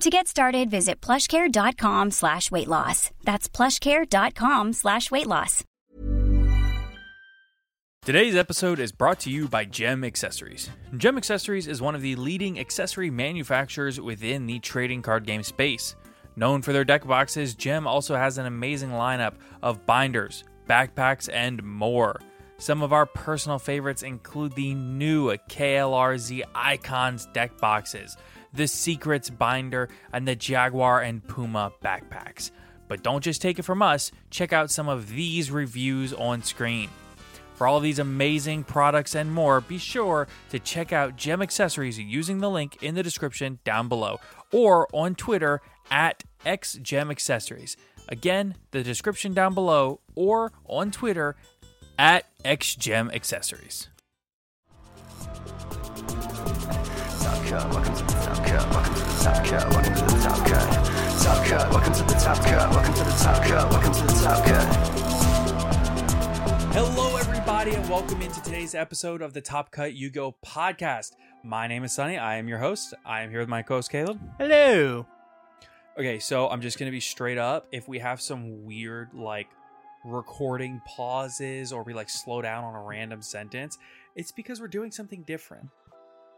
To get started, visit plushcare.com slash weight loss. That's plushcare.com slash weight loss. Today's episode is brought to you by Gem Accessories. Gem Accessories is one of the leading accessory manufacturers within the trading card game space. Known for their deck boxes, Gem also has an amazing lineup of binders, backpacks, and more. Some of our personal favorites include the new KLRZ Icons deck boxes, the Secrets binder, and the Jaguar and Puma backpacks. But don't just take it from us, check out some of these reviews on screen. For all these amazing products and more, be sure to check out Gem Accessories using the link in the description down below or on Twitter at XGemAccessories. Again, the description down below or on Twitter at XGemAccessories. Top Cut, welcome to the Top Cut, welcome to the Top Cut, welcome to the Top Cut. Top Cut, welcome to the Top Cut, welcome to the Top Cut, welcome to the Top Cut. Hello, everybody, and welcome into today's episode of the Top Cut You Go podcast. My name is Sunny. I am your host. I am here with my co-host Caleb. Hello. Okay, so I'm just gonna be straight up. If we have some weird like recording pauses or we like slow down on a random sentence, it's because we're doing something different.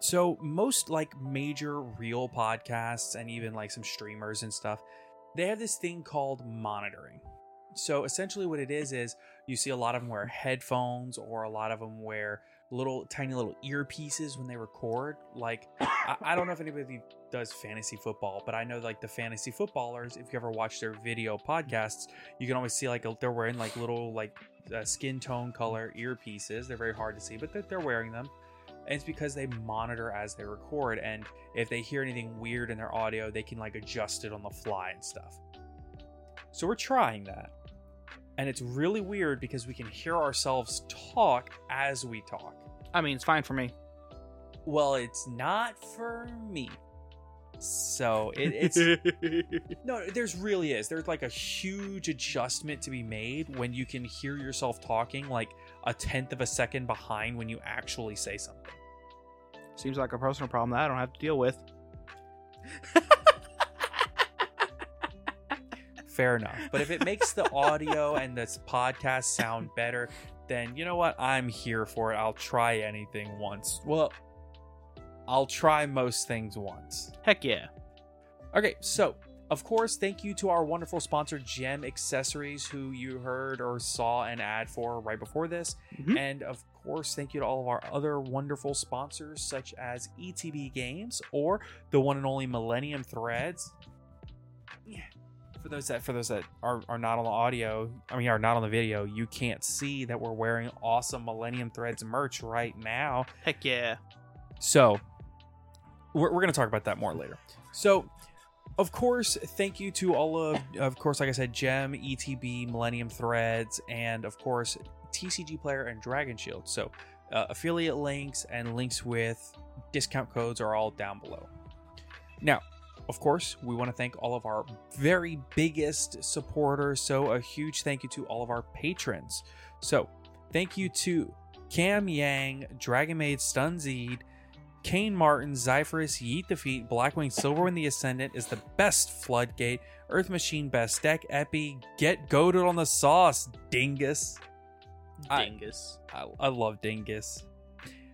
So most like major real podcasts and even like some streamers and stuff, they have this thing called monitoring. So essentially what it is is you see a lot of them wear headphones or a lot of them wear little tiny little earpieces when they record. Like I, I don't know if anybody does fantasy football, but I know like the fantasy footballers. If you ever watch their video podcasts, you can always see like they're wearing like little like uh, skin tone color earpieces. They're very hard to see, but they're, they're wearing them. And it's because they monitor as they record, and if they hear anything weird in their audio, they can like adjust it on the fly and stuff. So we're trying that. And it's really weird because we can hear ourselves talk as we talk. I mean, it's fine for me. Well, it's not for me. So it, it's no, there's really is. There's like a huge adjustment to be made when you can hear yourself talking like a tenth of a second behind when you actually say something. Seems like a personal problem that I don't have to deal with. Fair enough. But if it makes the audio and this podcast sound better, then you know what? I'm here for it. I'll try anything once. Well, I'll try most things once. Heck yeah. Okay, so of course, thank you to our wonderful sponsor, Gem Accessories, who you heard or saw an ad for right before this. Mhm. And of course, thank you to all of our other wonderful sponsors, such as ETB Games or the one and only Millennium Threads. Yeah. For those that for those that are, are not on the audio, I mean are not on the video, you can't see that we're wearing awesome Millennium Threads merch right now. Heck yeah. So, we're, we're going to talk about that more later. So, of course, thank you to all of, of course, like I said, Gem, ETB, Millennium Threads, and of course, TCG Player and Dragon Shield. So, uh, affiliate links and links with discount codes are all down below. Now, of course, we want to thank all of our very biggest supporters. So, a huge thank you to all of our patrons. So, thank you to Cam Yang, Dragon Maid Stunzeed, Kane Martin, Zyphorus, Yeet the Feet, Blackwing Silverwind the Ascendant is the best Floodgate, Earth Machine Best Deck, Epi, Get Goaded on the Sauce, Dingus. I- Dingus. I, I love Dingus.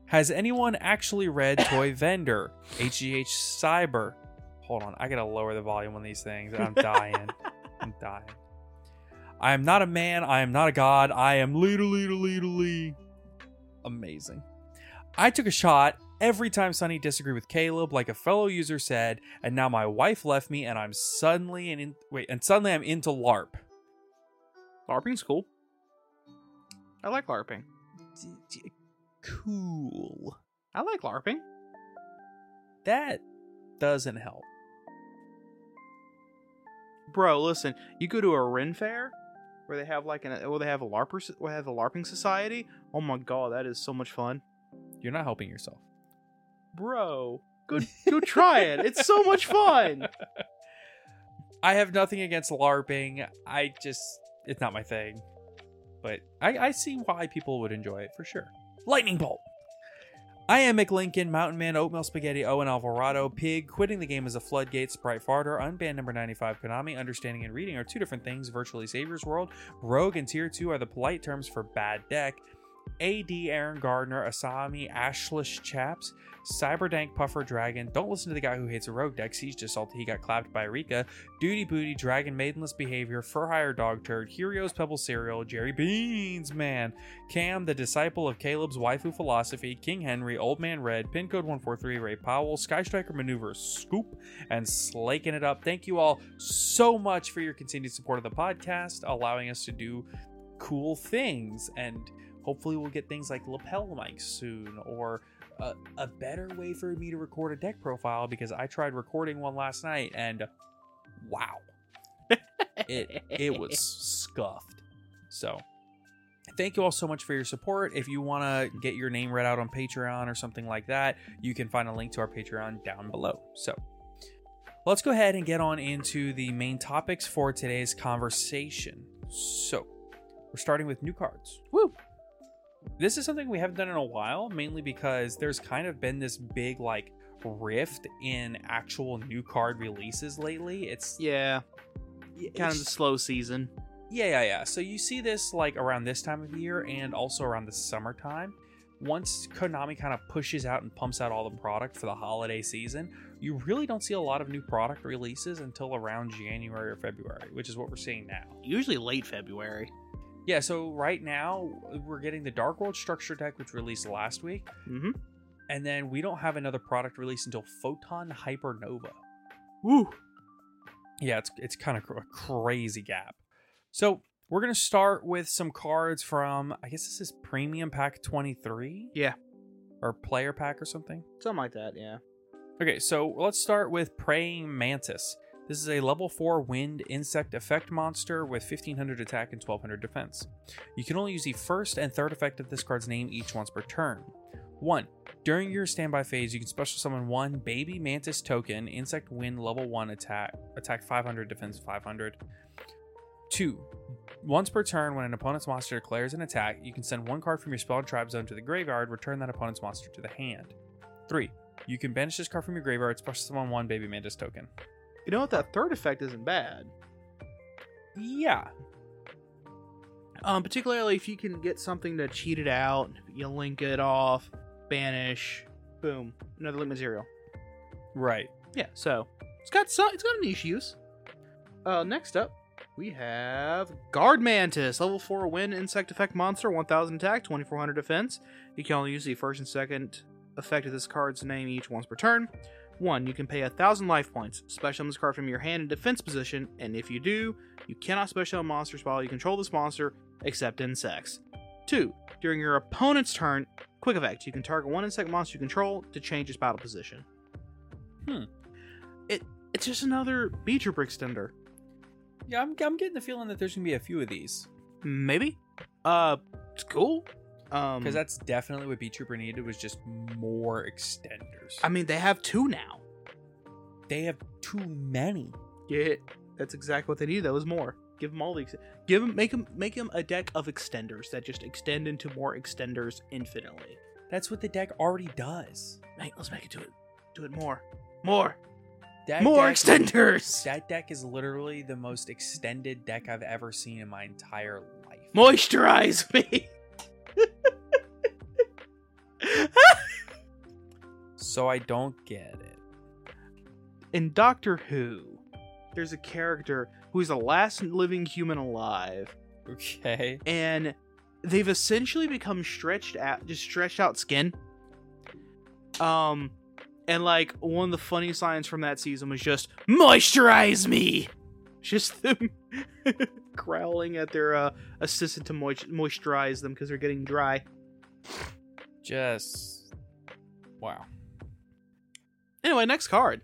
Has anyone actually read Toy Vendor? HGH Cyber. Hold on, I gotta lower the volume on these things. I'm dying. I'm dying. I am not a man. I am not a god. I am leader, leader, leader, leader. Amazing. I took a shot every time Sonny disagreed with Caleb, like a fellow user said, and now my wife left me, and I'm suddenly and in, wait, and suddenly I'm into LARP. LARPing's cool. I like LARPing. D- d- Cool. I like LARPing. That doesn't help. Bro, listen, you go to a Ren fair where they have like an where they have a LARPer where they have a LARPing society. Oh my god, that is so much fun. You're not helping yourself. Bro, go go try it. It's so much fun. I have nothing against LARPing. I just, it's not my thing. But I, I see why people would enjoy it for sure. Lightning Bolt. I am McLincoln, Mountain Man, Oatmeal Spaghetti, Owen Alvarado, Pig, quitting the game as a floodgate, Sprite Farter, Unbanned number 95, Konami, Understanding and Reading are two different things, Virtually Savior's World, Rogue and Tier 2 are the polite terms for bad deck, AD Aaron Gardner, Asami, Ashlish Chaps, Cyberdank Puffer Dragon. Don't listen to the guy who hates a rogue deck. He's just salty he got clapped by Rika. Duty Booty, Dragon Maidenless Behavior, Fur Hire Dog Turd, Heroes Pebble Cereal, Jerry Beans Man, Cam, the disciple of Caleb's waifu philosophy, King Henry, Old Man Red, Pin Code 143, Ray Powell, Sky Striker Maneuver, Scoop, and Slaking It Up. Thank you all so much for your continued support of the podcast, allowing us to do cool things and hopefully we'll get things like lapel mics soon or a, a better way for me to record a deck profile because i tried recording one last night and wow. It it was scuffed. So thank you all so much for your support. If you want to get your name read out on patreon or something like that you can find a link to our patreon down below. So let's go ahead and get on into the main topics for today's conversation. So we're starting with new cards. Woo. This is something we haven't done in a while mainly because there's kind of been this big like rift in actual new card releases lately. It's Yeah, it's- kind of the slow season. yeah yeah yeah. So you see this like around this time of year and also around the summertime. Once konami kind of pushes out and pumps out all the product for the holiday season you really don't see a lot of new product releases until around january or february which is what we're seeing now. Usually late February. Yeah so right now we're getting the dark world structure deck which released last week Mm-hmm. and then we don't have another product released until Photon Hypernova. Woo. Yeah, it's it's kind of a crazy gap. So we're gonna start with some cards from I guess this is Premium Pack twenty three. Yeah. or Player Pack or something. Something like that. Yeah. Okay, so let's start with Praying Mantis. This is a level 4 wind insect effect monster with 1500 attack and 1200 defense. You can only use the first and third effect of this card's name each once per turn. 1. During your standby phase, you can special summon one baby mantis token, insect wind level 1 attack, attack 500, defense 500. 2. Once per turn, when an opponent's monster declares an attack, you can send one card from your spell and trap zone to the graveyard, return that opponent's monster to the hand. 3. You can banish this card from your graveyard, special summon one baby mantis token. You know what? That third effect isn't bad. Yeah. Um, particularly if you can get something to cheat it out, you link it off, banish, boom, another link material. Right. Yeah, so it's got some, it's got a niche use. Uh, next up we have Guard Mantis, level four win, insect effect monster, 1000 attack, 2400 defense. You can only use the first and second effect of this card's name each once per turn. One, you can pay a thousand life points, special on this card from your hand in defense position, and if you do, you cannot special summon monsters while you control this monster except insects. Two, during your opponent's turn, quick effect, you can target one insect monster you control to change its battle position. Hmm. It it's just another Beetrooper extender. Yeah, I'm, I'm getting the feeling that there's going to be a few of these. Maybe. Uh, it's cool. Um, Because that's definitely what Beetrooper needed was just more extenders. I mean, they have two now. they have too many. Yeah, that's exactly what they need. That was more. Give them all the ex- give them make them make them a deck of extenders that just extend into more extenders infinitely. That's what the deck already does. Mate, let's make it do it. Do it more, more, That more deck- extenders. That deck is literally the most extended deck I've ever seen in my entire life. Moisturize me. So I don't get it. In Doctor Who, there's a character who is the last living human alive, Okay. and they've essentially become stretched out, just stretched out skin. Um, and like one of the funniest lines from that season was just "moisturize me," just them growling at their uh, assistant to moist- moisturize them because they're getting dry. Just wow. Anyway, next card.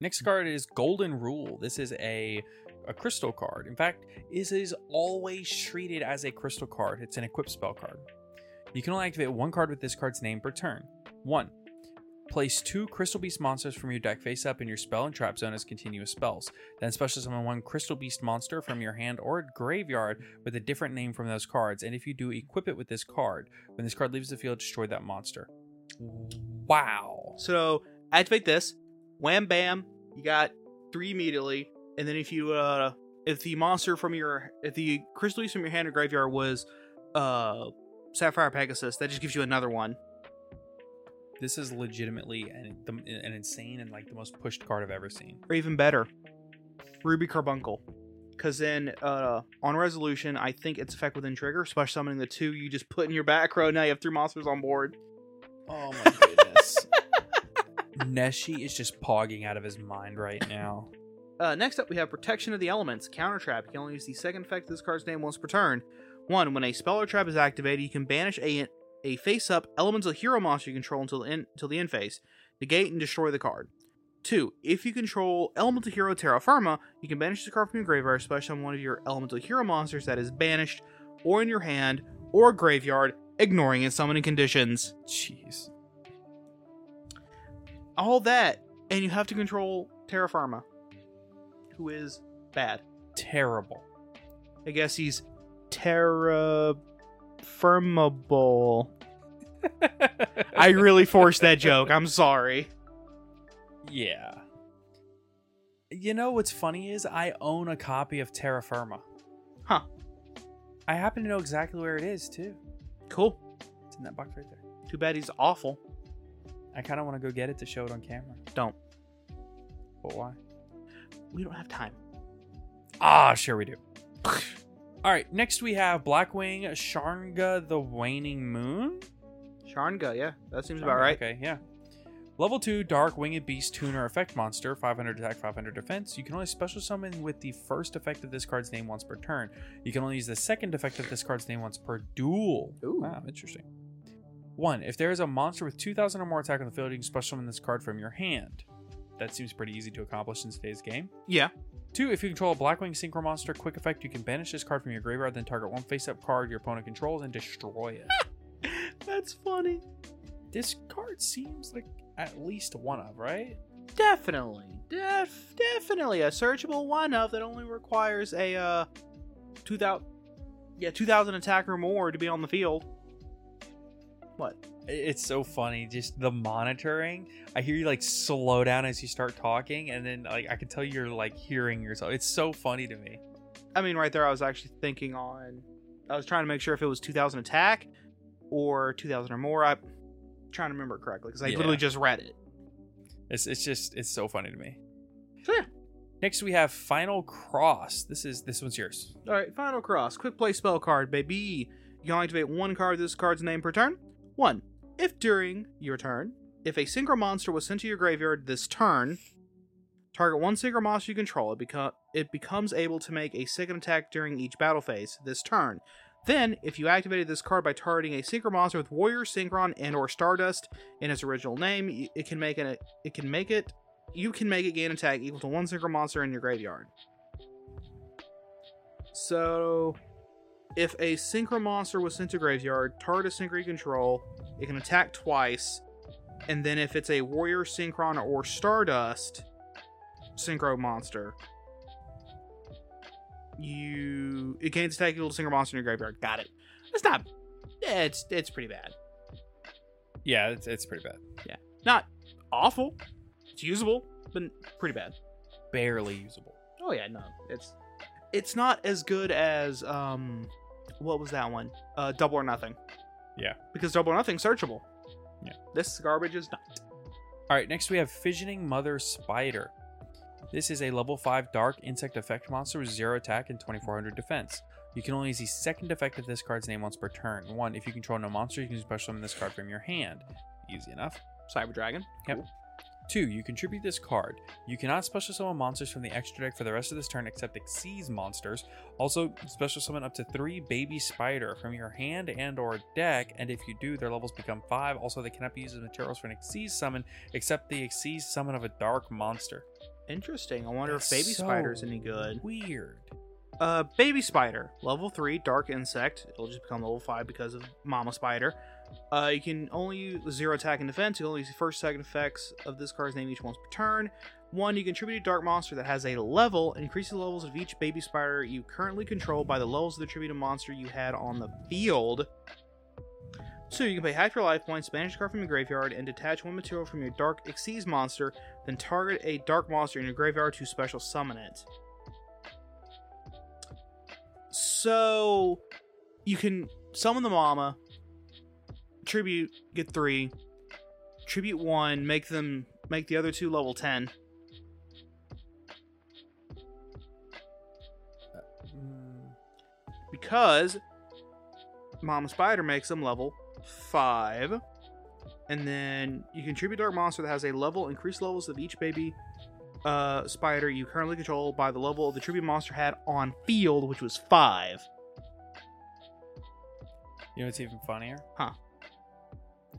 Next card is Golden Rule. This is a a crystal card. In fact, this is always treated as a crystal card. It's an equip spell card. You can only activate one card with this card's name per turn. One. Place two Crystal Beast monsters from your deck face up in your spell and trap zone as continuous spells. Then special summon one Crystal Beast monster from your hand or graveyard with a different name from those cards. And if you do, equip it with this card. When this card leaves the field, destroy that monster. Wow. So activate this. Wham bam. You got three immediately. And then if you uh if the monster from your if the crystal from your hand or graveyard was uh Sapphire Pegasus, that just gives you another one. This is legitimately an, an insane and like the most pushed card I've ever seen. Or even better, Ruby Carbuncle. Cause then uh on resolution, I think its effect within trigger, special summoning the two you just put in your back row, now you have three monsters on board. Oh my. Neshi is just pogging out of his mind right now. Uh, next up, we have Protection of the Elements, Counter Trap. You can only use the second effect of this card's name once per turn. One, when a spell or trap is activated, you can banish a a face-up elemental hero monster you control until the end, until the end phase. Negate and destroy the card. Two, if you control elemental hero Terra Firma, you can banish the card from your graveyard, special on one of your elemental hero monsters that is banished, or in your hand, or graveyard, ignoring its summoning conditions. Jeez. All that, and you have to control Terra Firma, who is bad. Terrible. I guess he's terra firmable. I really forced that joke. I'm sorry. Yeah. You know what's funny is I own a copy of Terra Firma. Huh. I happen to know exactly where it is too. Cool. It's in that box right there. Too bad he's awful. I kind of want to go get it to show it on camera. Don't. But why? We don't have time. Ah, sure we do. All right, next we have Blackwing Sharnga the Waning Moon. Sharnga, yeah, that seems about right. Okay, yeah. Level 2 Dark Winged Beast Tuner Effect Monster, 500 attack, 500 defense. You can only special summon with the first effect of this card's name once per turn. You can only use the second effect of this card's name once per duel. Ooh. Wow, interesting. 1. If there is a monster with 2000 or more attack on the field, you can special summon this card from your hand. That seems pretty easy to accomplish in today's game. Yeah. Two, if you control a Blackwing Synchro monster, quick effect, you can banish this card from your graveyard, then target one face up card your opponent controls and destroy it. That's funny. this card seems like at least one of, right? Definitely. Def- definitely a searchable one of that only requires a uh 2000 yeah, 2000 attack or more to be on the field. What? It's so funny, just the monitoring. I hear you like slow down as you start talking, and then like I can tell you're like hearing yourself. It's so funny to me. I mean, right there, I was actually thinking on. I was trying to make sure if it was 2000 attack or 2000 or more. I'm trying to remember it correctly because I Yeah. literally just read it. It's it's just it's so funny to me. So yeah. Next we have Final Cross. This is this one's yours. All right, final cross. Quick play spell card, baby. You can activate one card this card's name per turn. One. If during your turn, if a synchro monster was sent to your graveyard this turn, target one synchro monster you control. It, beco- it becomes able to make a second attack during each battle phase this turn. Then, if you activated this card by targeting a synchro monster with Warrior, Synchron, and/or Stardust in its original name, it can make an it can make it you can make it gain attack equal to one synchro monster in your graveyard. So, if a synchro monster was sent to graveyard, target a synchro you control, it can attack twice, and then if it's a warrior, synchron, or stardust, synchro monster, you it gains attack equal to synchro monster in your graveyard. Got it. It's not. It's it's pretty bad. Yeah, it's, it's pretty bad. Yeah, not awful. It's usable, but pretty bad. Barely usable. Oh yeah, no, it's it's not as good as um, what was that one? Uh, Double or Nothing. Yeah. Because Double or Nothing searchable. Yeah. This garbage is not. All right, next we have Fissioning Mother Spider. This is a level 5 dark insect effect monster with 0 attack and 2400 defense. You can only use the second effect of this card's name once per turn. 1. If you control no monster, you can special summon this card from your hand. Easy enough. Cyber Dragon. Yep. 2. You contribute this card. You cannot special summon monsters from the extra deck for the rest of this turn except Xyz monsters. Also, special summon up to 3 Baby Spider from your hand and or deck, and if you do, their levels become 5. Also, they cannot be used as materials for an Xyz summon except the Xyz summon of a dark monster. Interesting. I wonder That's if Baby so Spider's any good. Weird. Uh, Baby Spider, level 3, Dark Insect. It'll just become level 5 because of Mama Spider. Uh, you can only use 0 attack and defense. You can only use the first, second effects of this card's name each once per turn. 1. You contribute a Dark Monster that has a level, increases the levels of each Baby Spider you currently control by the levels of the attributed monster you had on the field. 2. You can pay half your life points, banish a card from your graveyard, and detach one material from your Dark Xyz monster, then target a Dark Monster in your graveyard to special summon it. So you can summon the mama, tribute, get three, tribute one, make them make the other two level ten. Because Mom Spider makes them level five. And then you contribute Dark Monster that has a level, increased levels of each baby uh, spider you currently control by the level the tribute monster had on field, which was five. You know what's even funnier? Huh.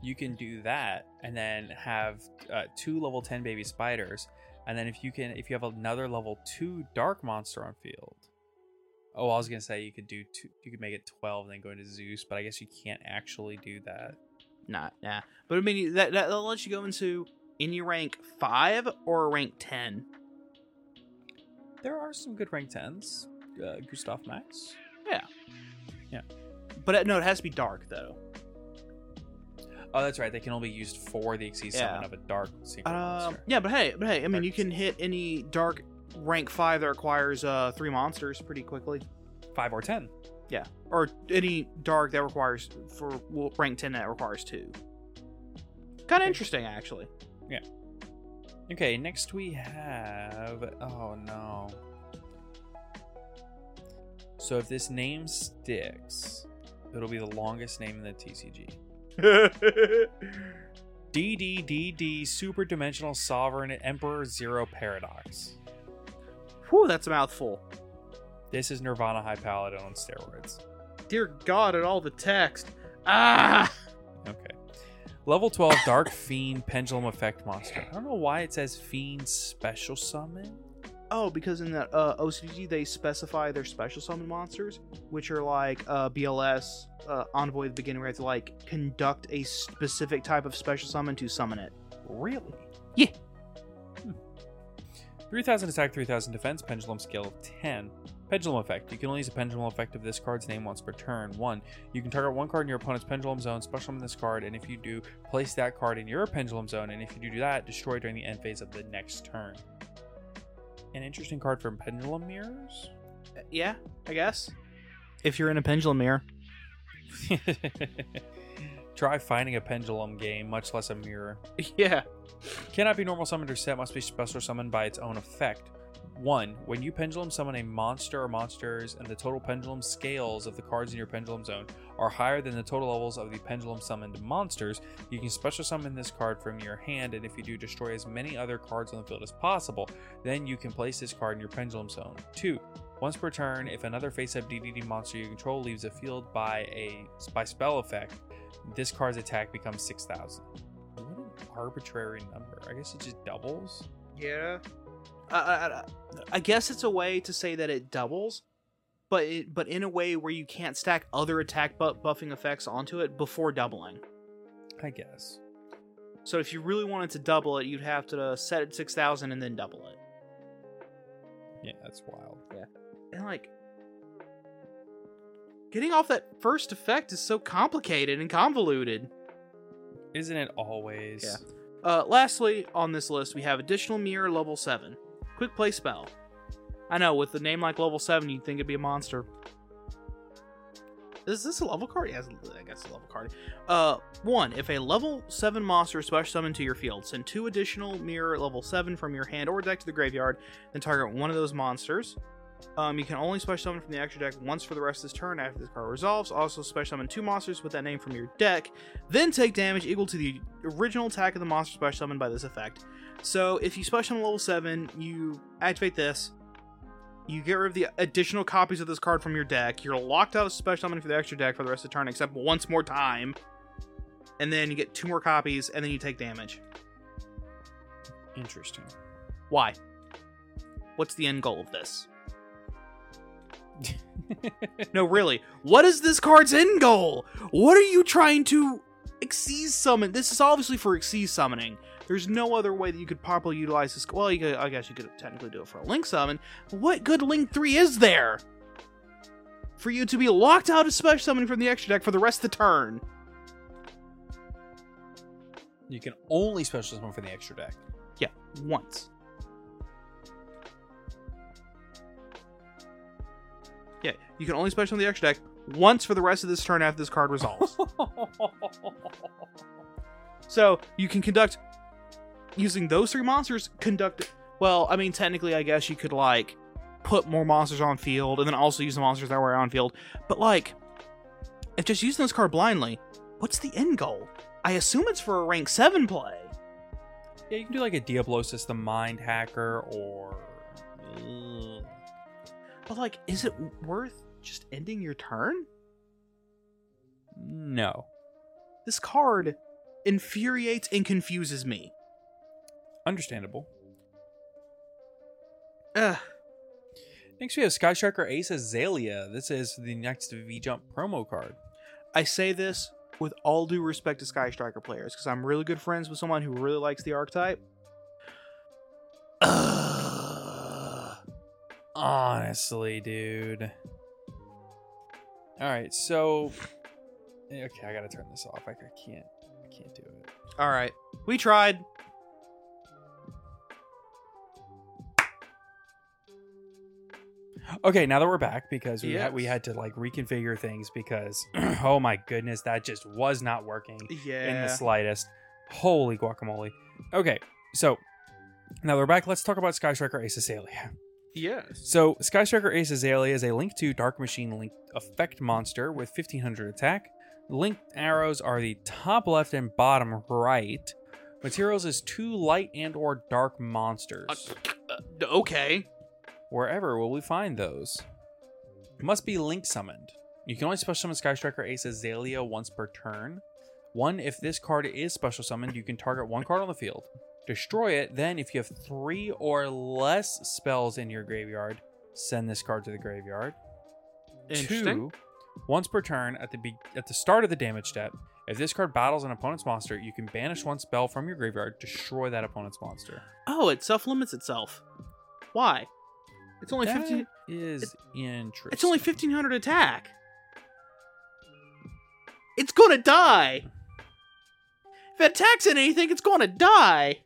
You can do that and then have uh, two level 10 baby spiders. And then if you can, if you have another level two dark monster on field. Oh, I was gonna say you could do two. You could make it 12 and then go into Zeus, but I guess you can't actually do that. Not, nah. But I mean, that, that, that lets you go into any rank 5 or rank 10. There are some good rank 10s. Uh, Gustav Max. Yeah. Yeah. But uh, no, it has to be dark, though. Oh, that's right. They can only be used for the Xyz Yeah. summon of a dark synchro Um, monster. yeah, but hey, but hey, I mean, Dark you can hit any dark rank 5 that requires uh, three monsters pretty quickly. Five or ten. Yeah. Or any dark that requires, for well, rank 10 that requires two. Kind of interesting, actually. Yeah. Okay, next we have. Oh no. So if this name sticks, it'll be the longest name in the TCG. DDDD Super Dimensional Sovereign Emperor Zero Paradox. Whew, that's a mouthful. This is Nirvana High Paladin on steroids. Dear God, at all the text. Ah! Okay. Level 12 Dark Fiend Pendulum Effect Monster. I don't know why it says Fiend Special Summon. Oh, because in the uh, OCG they specify their special summon monsters, which are like uh, BLS, uh, Envoy at the beginning, where you have to like conduct a specific type of special summon to summon it. Really? Yeah. Hmm. 3000 attack, 3000 defense, pendulum scale of 10. Pendulum effect. You can only use a pendulum effect of this card's name once per turn. 1. You can target one card in your opponent's pendulum zone, special summon this card, and if you do, place that card in your pendulum zone, and if you do that, destroy during the end phase of the next turn. An interesting card from Pendulum Mirrors? Uh, Yeah, I guess. If you're in a pendulum mirror. Try finding a pendulum game, much less a mirror. yeah. Cannot be normal summoned or set, must be special summoned by its own effect. 1. When you pendulum summon a monster or monsters and the total pendulum scales of the cards in your pendulum zone are higher than the total levels of the pendulum summoned monsters, you can special summon this card from your hand, and if you do, destroy as many other cards on the field as possible. Then you can place this card in your pendulum zone. 2. Once per turn, if another face-up DDD monster you control leaves the field by a by spell effect, this card's attack becomes 6,000. What an arbitrary number. I guess it just doubles. Yeah. I, I, I- I guess it's a way to say that it doubles, but it, but in a way where you can't stack other attack bu- buffing effects onto it before doubling. I guess. So if you really wanted to double it, you'd have to set it six thousand and then double it. Yeah, that's wild. Yeah, and like getting off that first effect is so complicated and convoluted. Isn't it always? Yeah. Uh, lastly, on this list, we have additional mirror level 7. Quick play spell. I know, with a name like level 7, you'd think it'd be a monster. Is this a level card? Yes, I guess a level card. Uh, 1. If a level 7 monster is special summoned to your field, send 2 additional mirror level 7 from your hand or deck to the graveyard, then target one of those monsters. Um, you can only special summon from the extra deck once for the rest of this turn after this card resolves. Also, special summon two monsters with that name from your deck, then take damage equal to the original attack of the monster special summoned by this effect. So, if you special summon level 7, you activate this, you get rid of the additional copies of this card from your deck, you're locked out of special summon for the extra deck for the rest of the turn, except once more time, and then you get two more copies, and then you take damage. Interesting. Why? What's the end goal of this? No, really. What is this card's end goal? What are you trying to Xyz summon? This is obviously for Xyz summoning. There's no other way that you could properly utilize this. Well, you could, I guess you could technically do it for a Link summon. What good Link 3 is there? For you to be locked out of special summoning from the extra deck for the rest of the turn. You can only special summon for the extra deck. Yeah, once. Yeah, you can only special summon the extra deck once for the rest of this turn after this card resolves. So you can conduct using those three monsters. Conduct well. I mean, technically, I guess you could like put more monsters on field and then also use the monsters that were on field. But like, if just using this card blindly, what's the end goal? I assume it's for a rank seven play. yeah, you can do like a Diablosis the Mind Hacker or. Ugh. But like, is it worth just ending your turn? No. This card infuriates and confuses me. Understandable. Ugh. Next, we have Sky Striker Ace Azalea. This is the next V Jump promo card. I say this with all due respect to Sky Striker players because I'm really good friends with someone who really likes the archetype. Honestly, dude. All right, so eh, okay, I gotta turn this off. I, I can't, I can't do it. All right, we tried. Okay, now that we're back because we had we had to like reconfigure things because oh my goodness, that just was not working Yeah. in the slightest. Holy guacamole. Okay, so now that we're back. Let's talk about Sky Striker Ace Azalea. yes. So, Sky Striker Ace Azalea is a Link 2 Dark Machine Link effect monster with 1500 attack. Linked arrows are the top left and bottom right. Materials is two light and or dark monsters. Uh, okay. Wherever will we find those? It Must be Link summoned. You can only special summon Sky Striker Ace Azalea once per turn. One, if this card is special summoned, you can target one card on the field, destroy it. Then, if you have three or less spells in your graveyard, send this card to the graveyard. Interesting. Two, once per turn at the be- at the start of the damage step, if this card battles an opponent's monster, you can banish one spell from your graveyard, destroy that opponent's monster. Oh, it self limits itself. Why? It's only That fifteen. is interesting. It's only fifteen hundred attack. It's gonna die. If it attacks at anything, it's gonna die.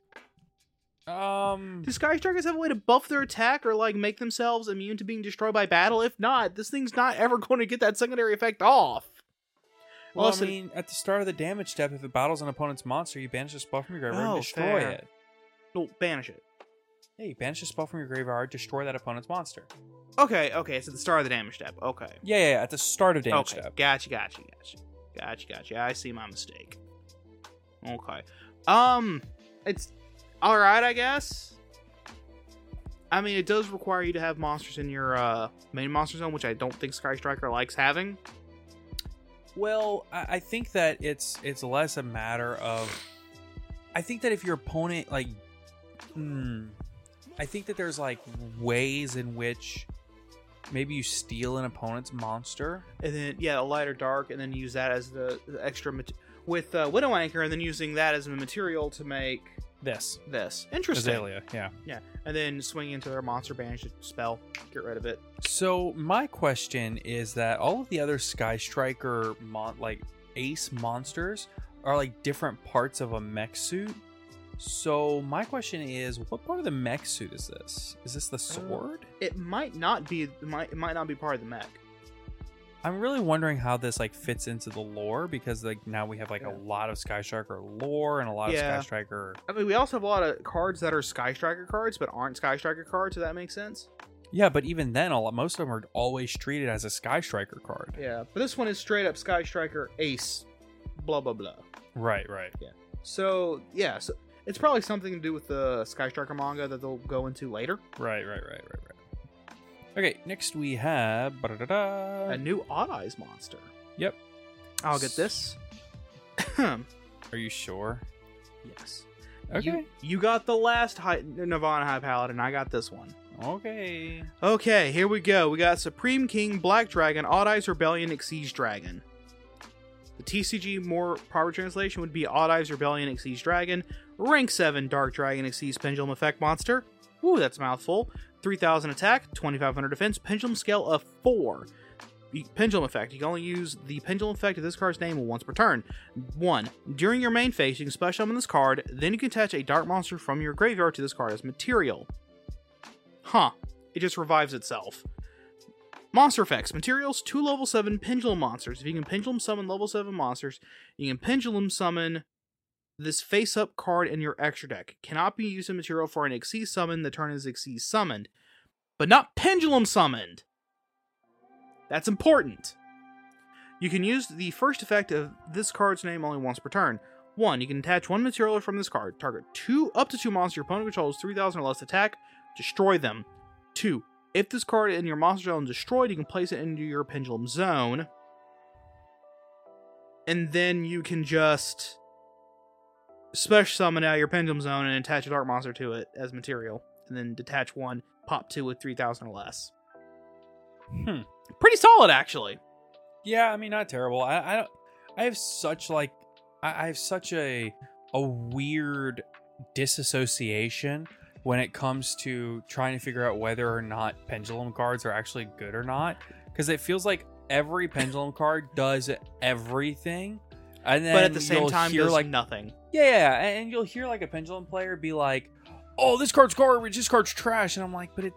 Um, Do Sky Strikers have a way to buff their attack or like make themselves immune to being destroyed by battle? If not, this thing's not ever going to get that secondary effect off. well, Unless I it- mean, at the start of the damage step, if it battles an opponent's monster, you banish a spell from your graveyard Oh, and destroy fair. it. No, banish it. Yeah, you banish a spell from your graveyard, destroy that opponent's monster. Okay, okay, it's at the start of the damage step. Okay. Yeah, yeah, yeah, at the start of damage okay, step. gotcha, gotcha, gotcha. Gotcha, gotcha. I see my mistake. Okay. Um, it's alright, I guess. I mean, it does require you to have monsters in your uh, main monster zone, which I don't think Sky Striker likes having. Well, I, I think that it's it's less a matter of. I think that if your opponent like, hmm, I think that there's like ways in which maybe you steal an opponent's monster. and then yeah, a light or dark, and then use that as the, the extra mat- with uh, Widow Anchor, and then using that as a material to make This this. Interesting. Azalea, yeah. Yeah, and then swing into their monster banish spell, get rid of it. So my question is that all of the other Sky Striker mon- like ace monsters are like different parts of a mech suit. So my question is, what part of the mech suit is this? Is this the uh, sword? It might not be. It might, it might not be part of the mech. I'm really wondering how this like fits into the lore because like now we have like Yeah. a lot of Sky Striker lore and a lot Yeah. of Sky Striker. I mean, we also have a lot of cards that are Sky Striker cards, but aren't Sky Striker cards. If that makes sense. Yeah, but even then, a lot, most of them are always treated as a Sky Striker card. Yeah, but this one is straight up Sky Striker Ace. Blah blah blah. Right, right. Yeah. So yeah, so it's probably something to do with the Sky Striker manga that they'll go into later. Right, right, right, right, right. Okay, next we have ba-da-da-da. A new Odd Eyes monster. Yep. I'll get this. Are you sure? yes. Okay. You, you got the last high, Nirvana High Paladin. I got this one. Okay. Okay, here we go. We got Supreme King, Black Dragon, Odd Eyes Rebellion, Exige Dragon. The TCG more proper translation would be Odd Eyes Rebellion, Exceeds Dragon, Rank 7 Dark Dragon, Exceeds Pendulum Effect Monster. Ooh, that's a mouthful. 3000 attack, 2500 defense, pendulum scale of 4. Pendulum effect. You can only use the pendulum effect of this card's name once per turn. 1. During your main phase, you can special summon this card, then you can attach a dark monster from your graveyard to this card as material. Huh. It just revives itself. Monster effects. Materials, two level 7 pendulum monsters. If you can pendulum summon level 7 monsters, you can pendulum summon this face up card in your extra deck. Cannot be used in material for an Xyz summon. The turn is Xyz summoned, but not pendulum summoned. That's important. You can use the first effect of this card's name only once per turn. One, you can attach one material from this card. Target two up to two monsters your opponent controls, 3,000 or less attack, destroy them. Two, if this card in your monster zone is destroyed, you can place it into your pendulum zone. And then you can just special summon out your pendulum zone and attach a dark monster to it as material. And then detach one, pop two with 3,000 or less. Hmm. Pretty solid, actually. Yeah, I mean, not terrible. I, I don't. I have such like, I, I have such a a weird disassociation when it comes to trying to figure out whether or not pendulum cards are actually good or not, because it feels like every pendulum card does everything, and then but at the same time, hear does like nothing. Yeah, yeah, and and you'll hear like a pendulum player be like, "Oh, this card's garbage. This card's trash," and I'm like, "But it,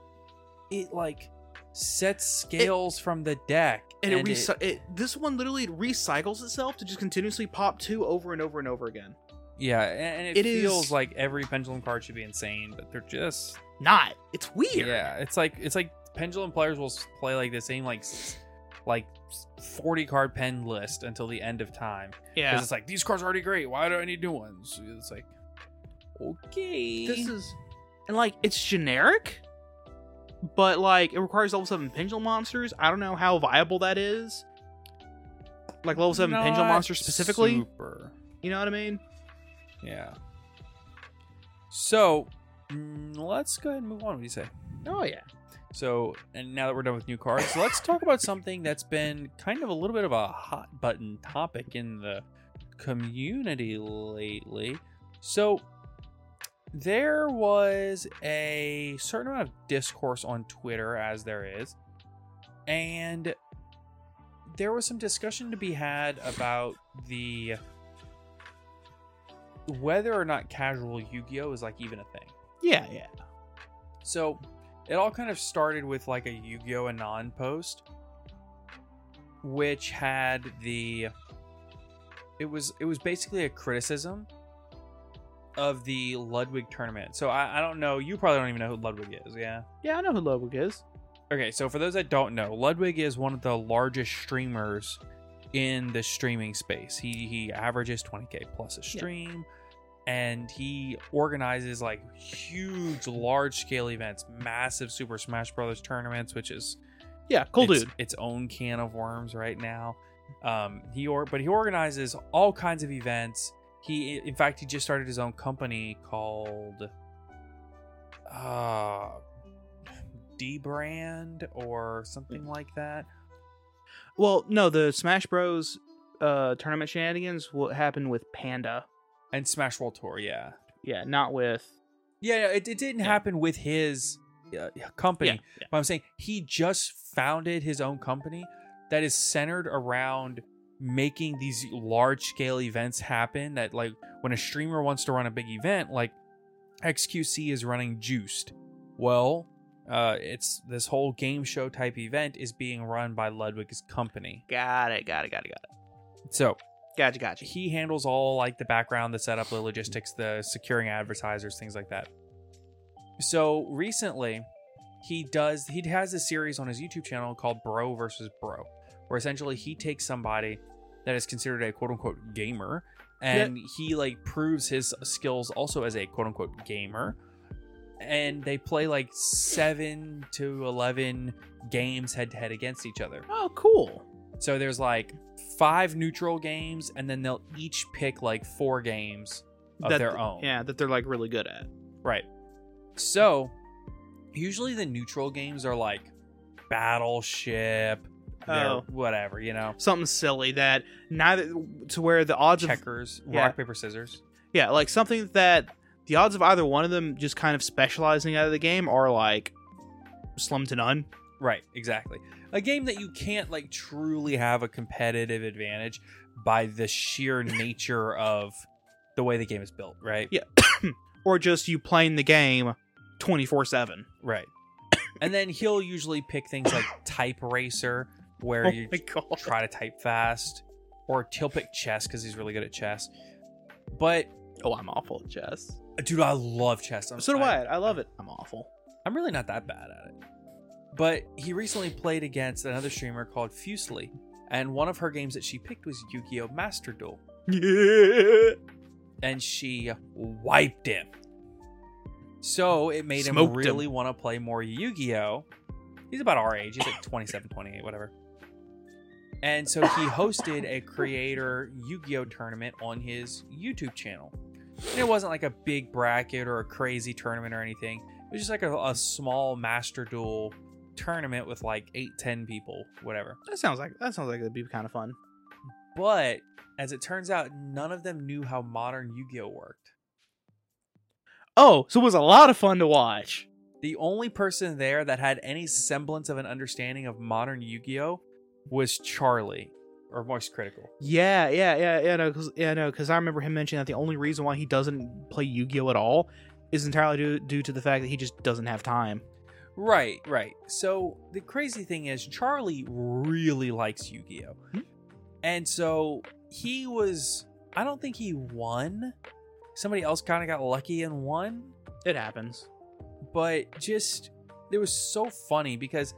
it like sets scales from the deck, And, it, recy- it, this one literally recycles itself to just continuously pop two over and over and over again. Yeah, and, it, It feels is- like every pendulum card should be insane, but they're just Not. It's weird. yeah. It's like it's like pendulum players will play like the same like like 40 card pen list until the end of time Yeah. because it's like these cards are already great. Why do I need new ones? It's like okay, This is and like it's generic, but like it requires level seven pendulum monsters. I don't know how viable that is. Like level seven pendulum monsters specifically. Super. You know what I mean? Yeah. So, mm, let's go ahead and move on. What do you say? Oh yeah. So, and now that we're done with new cards, let's talk about something that's been kind of a little bit of a hot button topic in the community lately. So, there was a certain amount of discourse on Twitter, as there is, and there was some discussion to be had about the whether or not casual Yu-Gi-Oh is like even a thing. Yeah, yeah. So it all kind of started with like a Yu-Gi-Oh! Anon post, which had the it was it was basically a criticism of the Ludwig tournament. So I, I don't know, you probably don't even know who Ludwig is, yeah? Yeah, I know who Ludwig is. Okay, so for those that don't know, Ludwig is one of the largest streamers in the streaming space. He he averages 20k plus a stream and he organizes like huge large scale events, massive Super Smash Brothers tournaments, which is Yeah, cool its, dude. its own can of worms right now. Um he or but he organizes all kinds of events. He in fact he just started his own company called uh D brand or something like that. Well, no, the Smash Bros. Uh, tournament shenanigans will happen with Panda. And Smash World Tour, yeah. Yeah, not with. Yeah, yeah, it, it didn't happen with his uh, company. Yeah, yeah. But I'm saying he just founded his own company that is centered around making these large scale events happen. That, like, when a streamer wants to run a big event, like XQC is running Juiced. Well, uh, it's this whole game show type event is being run by Ludwig's company. Got it. Got it. Got it. Got it. So Gotcha. Gotcha. he handles all like the background, the setup, the logistics, the securing advertisers, things like that. So recently, he does he has a series on his YouTube channel called Bro versus Bro, where essentially he takes somebody that is considered a quote unquote gamer and he like proves his skills also as a quote unquote gamer. And they play like seven to eleven games head to head against each other. Oh, cool. So there's like five neutral games, and then they'll each pick like four games of That- their own. Yeah, that they're like really good at. Right. So usually the neutral games are like Battleship, Oh. whatever, you know, Something silly that neither to where the odds of checkers, yeah. rock paper scissors. yeah, like something that the odds of either one of them just kind of specializing out of the game are like slim to none. Right, exactly. A game that you can't like truly have a competitive advantage by the sheer nature of the way the game is built, right? Yeah. Or just you playing the game twenty four seven. Right. and then he'll usually pick things like TypeRacer, where Oh you try to type fast, or he'll pick chess because he's really good at chess. But Oh, I'm awful at chess. dude, I love chess. I'm, So do I. I love it. I'm awful. I'm really not that bad at it. But he recently played against another streamer called Fuslie, and one of her games that she picked was Yu-Gi-Oh! Master Duel, Yeah. and she wiped him. So it made him Smoked him. really want to play more Yu-Gi-Oh! He's about our age. He's like 27, 28, whatever. And so he hosted a creator Yu-Gi-Oh! tournament on his YouTube channel. And it wasn't like a big bracket or a crazy tournament or anything. It was just like a, a small Master Duel tournament with like eight, ten people, whatever. That sounds like that sounds like it'd be kind of fun. But as it turns out, none of them knew how modern Yu-Gi-Oh worked. Oh, so it was a lot of fun to watch. The only person there that had any semblance of an understanding of modern Yu-Gi-Oh was Charlie, or MoistCr1TiKaL. Yeah, yeah, yeah, yeah. No, cause yeah, no, because I remember him mentioning that the only reason why he doesn't play Yu-Gi-Oh at all is entirely due, due to the fact that he just doesn't have time. Right, right. So the crazy thing is, Charlie really likes Yu Gi Oh! Hmm. And so he was, I don't think he won. Somebody else kind of got lucky and won. It happens. But just, it was so funny because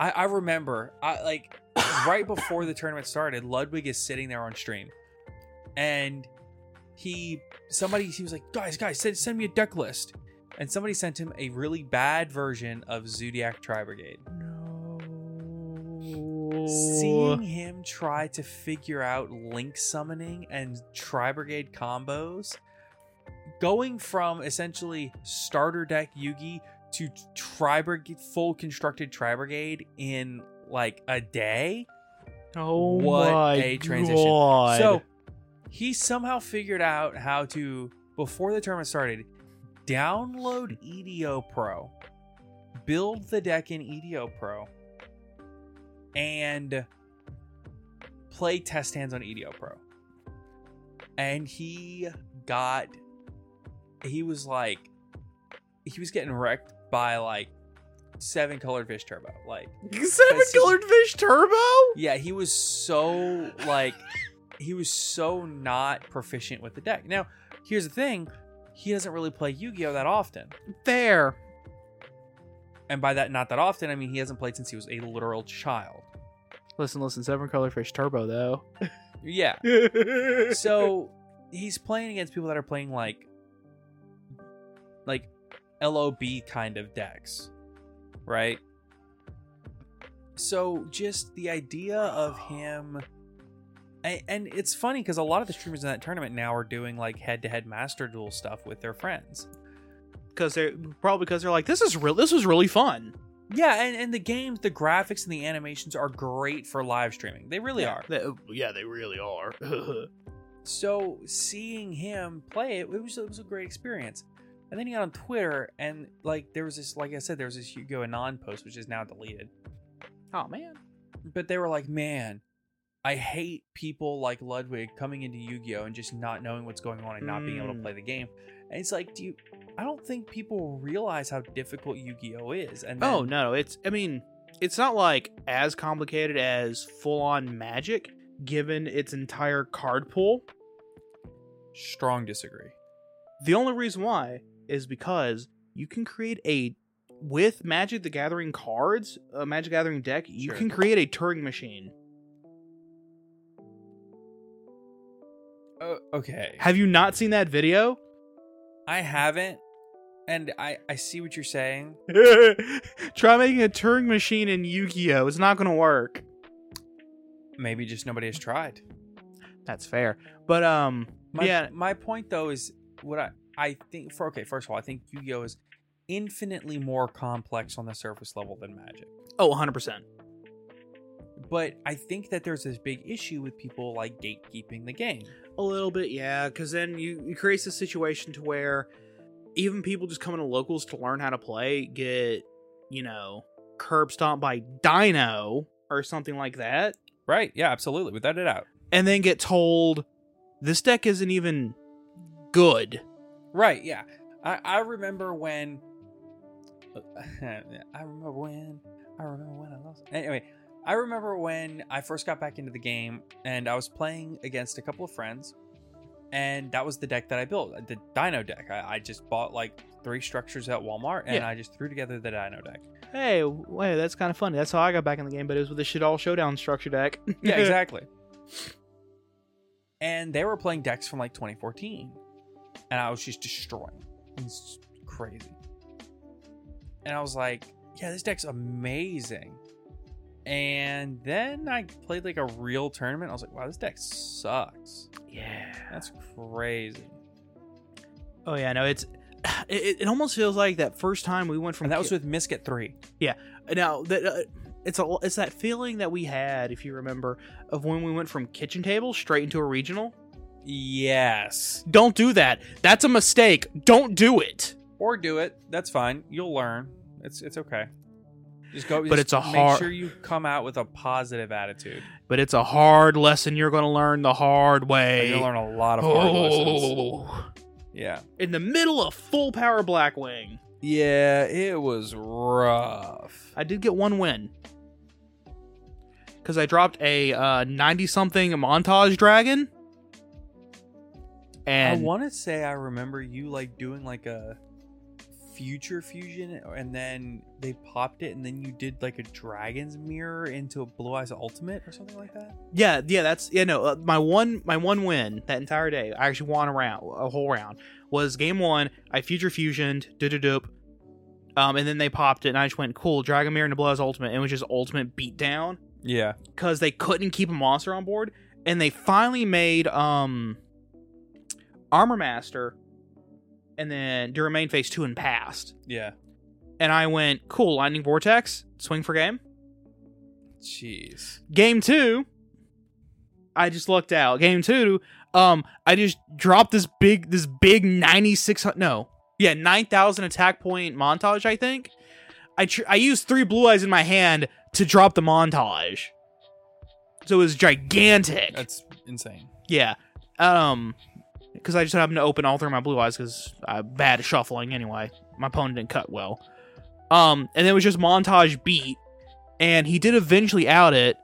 I, I remember, I like, right before the tournament started, Ludwig is sitting there on stream. And he, somebody, he was like, guys, guys, send, send me a deck list. And somebody sent him a really bad version of Zoodiac Tri Brigade. No. Seeing him try to figure out link summoning and Tri Brigade combos, going from essentially starter deck Yugi to Tri Brigade, full constructed Tri Brigade in like a day. Oh what my a transition. god. So he somehow figured out how to, before the tournament started, download EDO Pro, build the deck in EDO Pro, and play test hands on EDO Pro. And he got, he was like, he was getting wrecked by like seven colored fish turbo. Like, seven colored fish turbo. yeah, he was so like he was so not proficient with the deck. Now, here's the thing, he doesn't really play Yu-Gi-Oh that often. Fair. And by that not that often, I mean he hasn't played since he was a literal child. Listen, listen. Seven color fish turbo though. Yeah. So, he's playing against people that are playing like like LOB kind of decks, right? So just the idea of him and, and it's funny because a lot of the streamers in that tournament now are doing like head-to-head master duel stuff with their friends. because they're probably because they're like, this is real. This was really fun. Yeah, and, and the games, the graphics and the animations are great for live streaming. They really are. They- oh, yeah, they really are. So seeing him play it, it was it was a great experience. And then he got on Twitter, and like there was this, like I said, there was this Yu-Gi-Oh! Anon post, which is now deleted. Oh man. But they were like, "Man, I hate people like Ludwig coming into Yu-Gi-Oh! and just not knowing what's going on and not being able to Mm. play the game." And it's like, do you? I don't think people realize how difficult Yu-Gi-Oh! is. And Oh then- no, it's I mean, it's not like as complicated as full on magic given its entire card pool. strong disagree. The only reason why is because you can create a with Magic the Gathering cards, a Magic Gathering deck, you Sure. can create a Turing machine. Uh, okay, Have you not seen that video? I haven't, and I I see what you're saying. Try making a Turing machine in Yu-Gi-Oh! It's not going to work. Maybe just nobody has tried. That's fair. But um My, yeah, my point though is what I I think for okay. First of all, I think Yu-Gi-Oh is infinitely more complex on the surface level than Magic. oh, 100%. But I think that there's this big issue with people like gatekeeping the game. A little bit, yeah, because then you it creates a situation to where even people just coming to locals to learn how to play get, you know, curb stomped by Dino or something like that, Right? Yeah, absolutely. Without a doubt. and then get told this deck isn't even good. Right? Yeah. I I remember when. I remember when. I remember when I lost. Anyway, I remember when I first got back into the game and I was playing against a couple of friends, and that was the deck that I built, the Dino deck. I, I just bought like three structures at Walmart and Yeah. I just threw together the Dino deck. Hey, wait, that's kind of funny. That's how I got back in the game, but it was with the Shaddoll Showdown structure deck. Yeah, exactly. and they were playing decks from like 2014, and I was just destroying. It's crazy. And I was like, "Yeah, this deck's amazing." And then I played like a real tournament. I was like, "Wow, this deck sucks." yeah. That's crazy. Oh yeah, no, it's it, it almost feels like that first time we went from And that was with Misk at three. now that uh, it's a it's that feeling that we had if you remember of when we went from kitchen table straight into a regional. Yes. Don't do that. That's a mistake. Don't do it. Or do it. That's fine. You'll learn. It's it's okay. Just go. But just it's a make hard- sure you come out with a positive attitude. But it's a hard lesson you're going to learn the hard way. You'll learn a lot of hard oh. lessons. Oh. Yeah. In the middle of full power Blackwing. Yeah, it was rough. I did get one win. Because I dropped a uh, 90 something montage dragon. And I want to say I remember you like doing like a future fusion, and then they popped it, and then you did like a dragon's mirror into a Blue Eyes Ultimate or something like that. yeah, yeah, that's yeah. No, uh, my one my one win that entire day, I actually won a round, a whole round, was game one. I future fusioned, doop, um, and then they popped it, and I just went cool. Dragon Mirror into Blue Eyes Ultimate, and it was just ultimate beatdown. Yeah. because they couldn't keep a monster on board, and they finally made um Armor Master, and then Duramain Phase Two and passed. Yeah. And I went cool, Lightning Vortex, swing for game. Jeez. Game two, I just looked out. Game two, um, I just dropped this big, this big ninety six hundred, no, yeah, nine thousand attack point montage. I think I tr- I used three blue eyes in my hand to drop the montage, so it was gigantic. That's insane. Yeah. Um, because I just happened to open all three of my blue eyes because I'm bad at shuffling anyway. My opponent didn't cut well. Um, and then it was just montage beat, and he did eventually out it,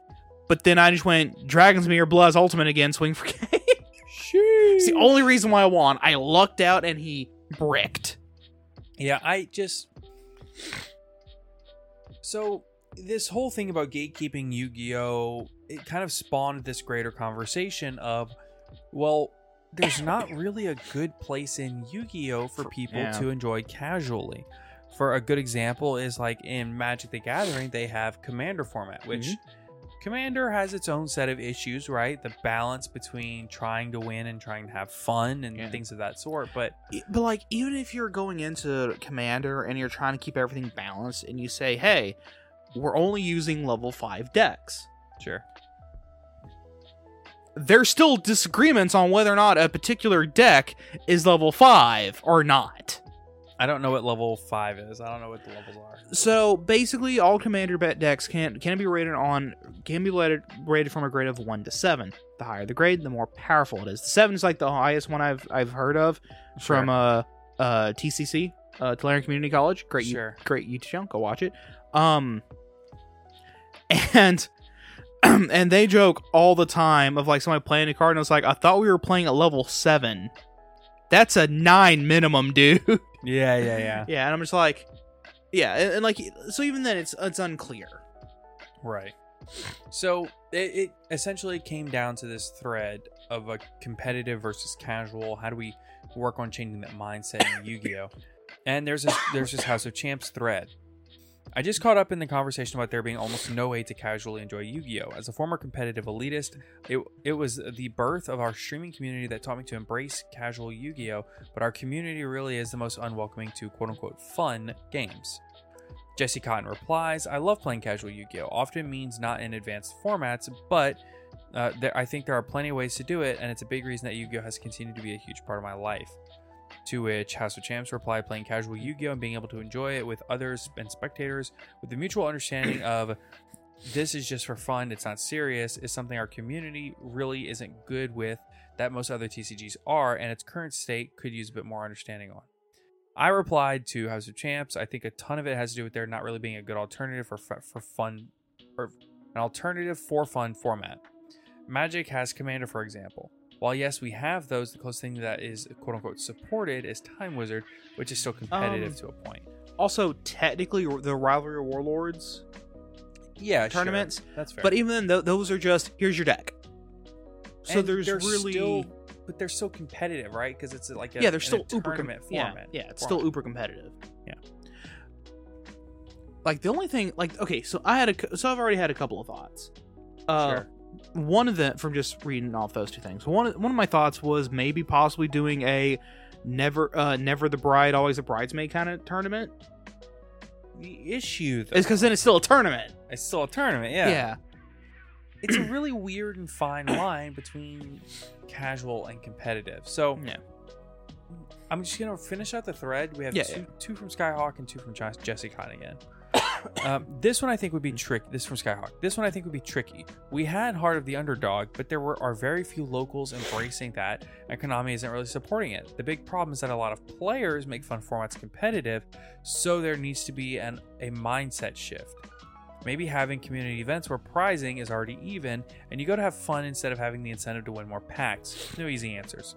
but then I just went Dragon's Mirror, Eyes Ultimate again, swing for game. it's the only reason why I won. I lucked out and he bricked. Yeah, I just so this whole thing about gatekeeping Yu-Gi-Oh, it kind of spawned this greater conversation of, well, there's not really a good place in Yu-Gi-Oh for people yeah. to enjoy casually. For a good example is like in Magic the Gathering, they have Commander format, which mm-hmm. Commander has its own set of issues, right? The balance between trying to win and trying to have fun and Yeah. things of that sort. But But like, even if you're going into Commander and you're trying to keep everything balanced, and you say, "Hey, we're only using level five decks," sure, there's still disagreements on whether or not a particular deck is level five or not. I don't know what level five is. I don't know what the levels are. So basically, all commander bet decks can can be rated on can be rated rated from a grade of one to seven. The higher the grade, the more powerful it is. The seven is like the highest one I've I've heard of from uh uh TCC, uh Tolarian Community College. Great, Sure. great YouTube channel. Go watch it. Um, and and they joke all the time of like somebody playing a card and it's like I thought we were playing at level seven. That's a nine minimum, dude. Yeah, yeah, yeah. Yeah, and I'm just like, yeah, and, and like, so even then, it's it's unclear. Right. So it, it essentially came down to this thread of a competitive versus casual. How do we work on changing that mindset in Yu-Gi-Oh? And there's this there's this House of Champs thread. I just caught up in the conversation about there being almost no way to casually enjoy Yu-Gi-Oh. As a former competitive elitist, it, it was the birth of our streaming community that taught me to embrace casual Yu-Gi-Oh, but our community really is the most unwelcoming to quote-unquote fun games. Jesse Kotton replies, I love playing casual Yu Gi Oh! Often means not in advanced formats, but uh, there, I think there are plenty of ways to do it, and it's a big reason that Yu Gi Oh! has continued to be a huge part of my life. To which House of Champs replied, playing casual Yu Gi Oh! and being able to enjoy it with others and spectators with the mutual understanding of this is just for fun, it's not serious, is something our community really isn't good with, that most other TCGs are, and its current state could use a bit more understanding on. I replied to House of Champs. I think a ton of it has to do with there not really being a good alternative for for fun, or an alternative for fun format. Magic has Commander, for example. While yes, we have those, the closest thing that is quote unquote supported is Time Wizard, which is still competitive Um, to a point. Also, technically, the rivalry warlords Yeah, tournaments, sure. That's fair. but even then, th- those are just here's your deck. So And there's really, still, but they're still competitive, right? Because it's like a, yeah, they're still uber com- tournament yeah, format. Yeah, it's format. still uber competitive. Yeah. Like the only thing, like okay, so I had a, so I've already had a couple of thoughts. Uh, Sure. One of them from just reading off those two things. One one of my thoughts was maybe possibly doing a never uh never the bride always a bridesmaid kind of tournament. The issue, though, It's because then it's still a tournament. it's still a tournament. Yeah. yeah. it's a really weird and fine line between casual and competitive. So Yeah. I'm just gonna finish out the thread. We have Yeah, two, yeah. two from Skyhawk and two from Jes- Jesse Kotton again. Um, this one I think would be tricky. This from Skyhawk. This one I think would be tricky. We had Heart of the Underdog, but there were are very few locals embracing that, and Konami isn't really supporting it. The big problem is that a lot of players make fun formats competitive, so there needs to be an a mindset shift. Maybe having community events where prizing is already even, and you go to have fun instead of having the incentive to win more packs. No easy answers.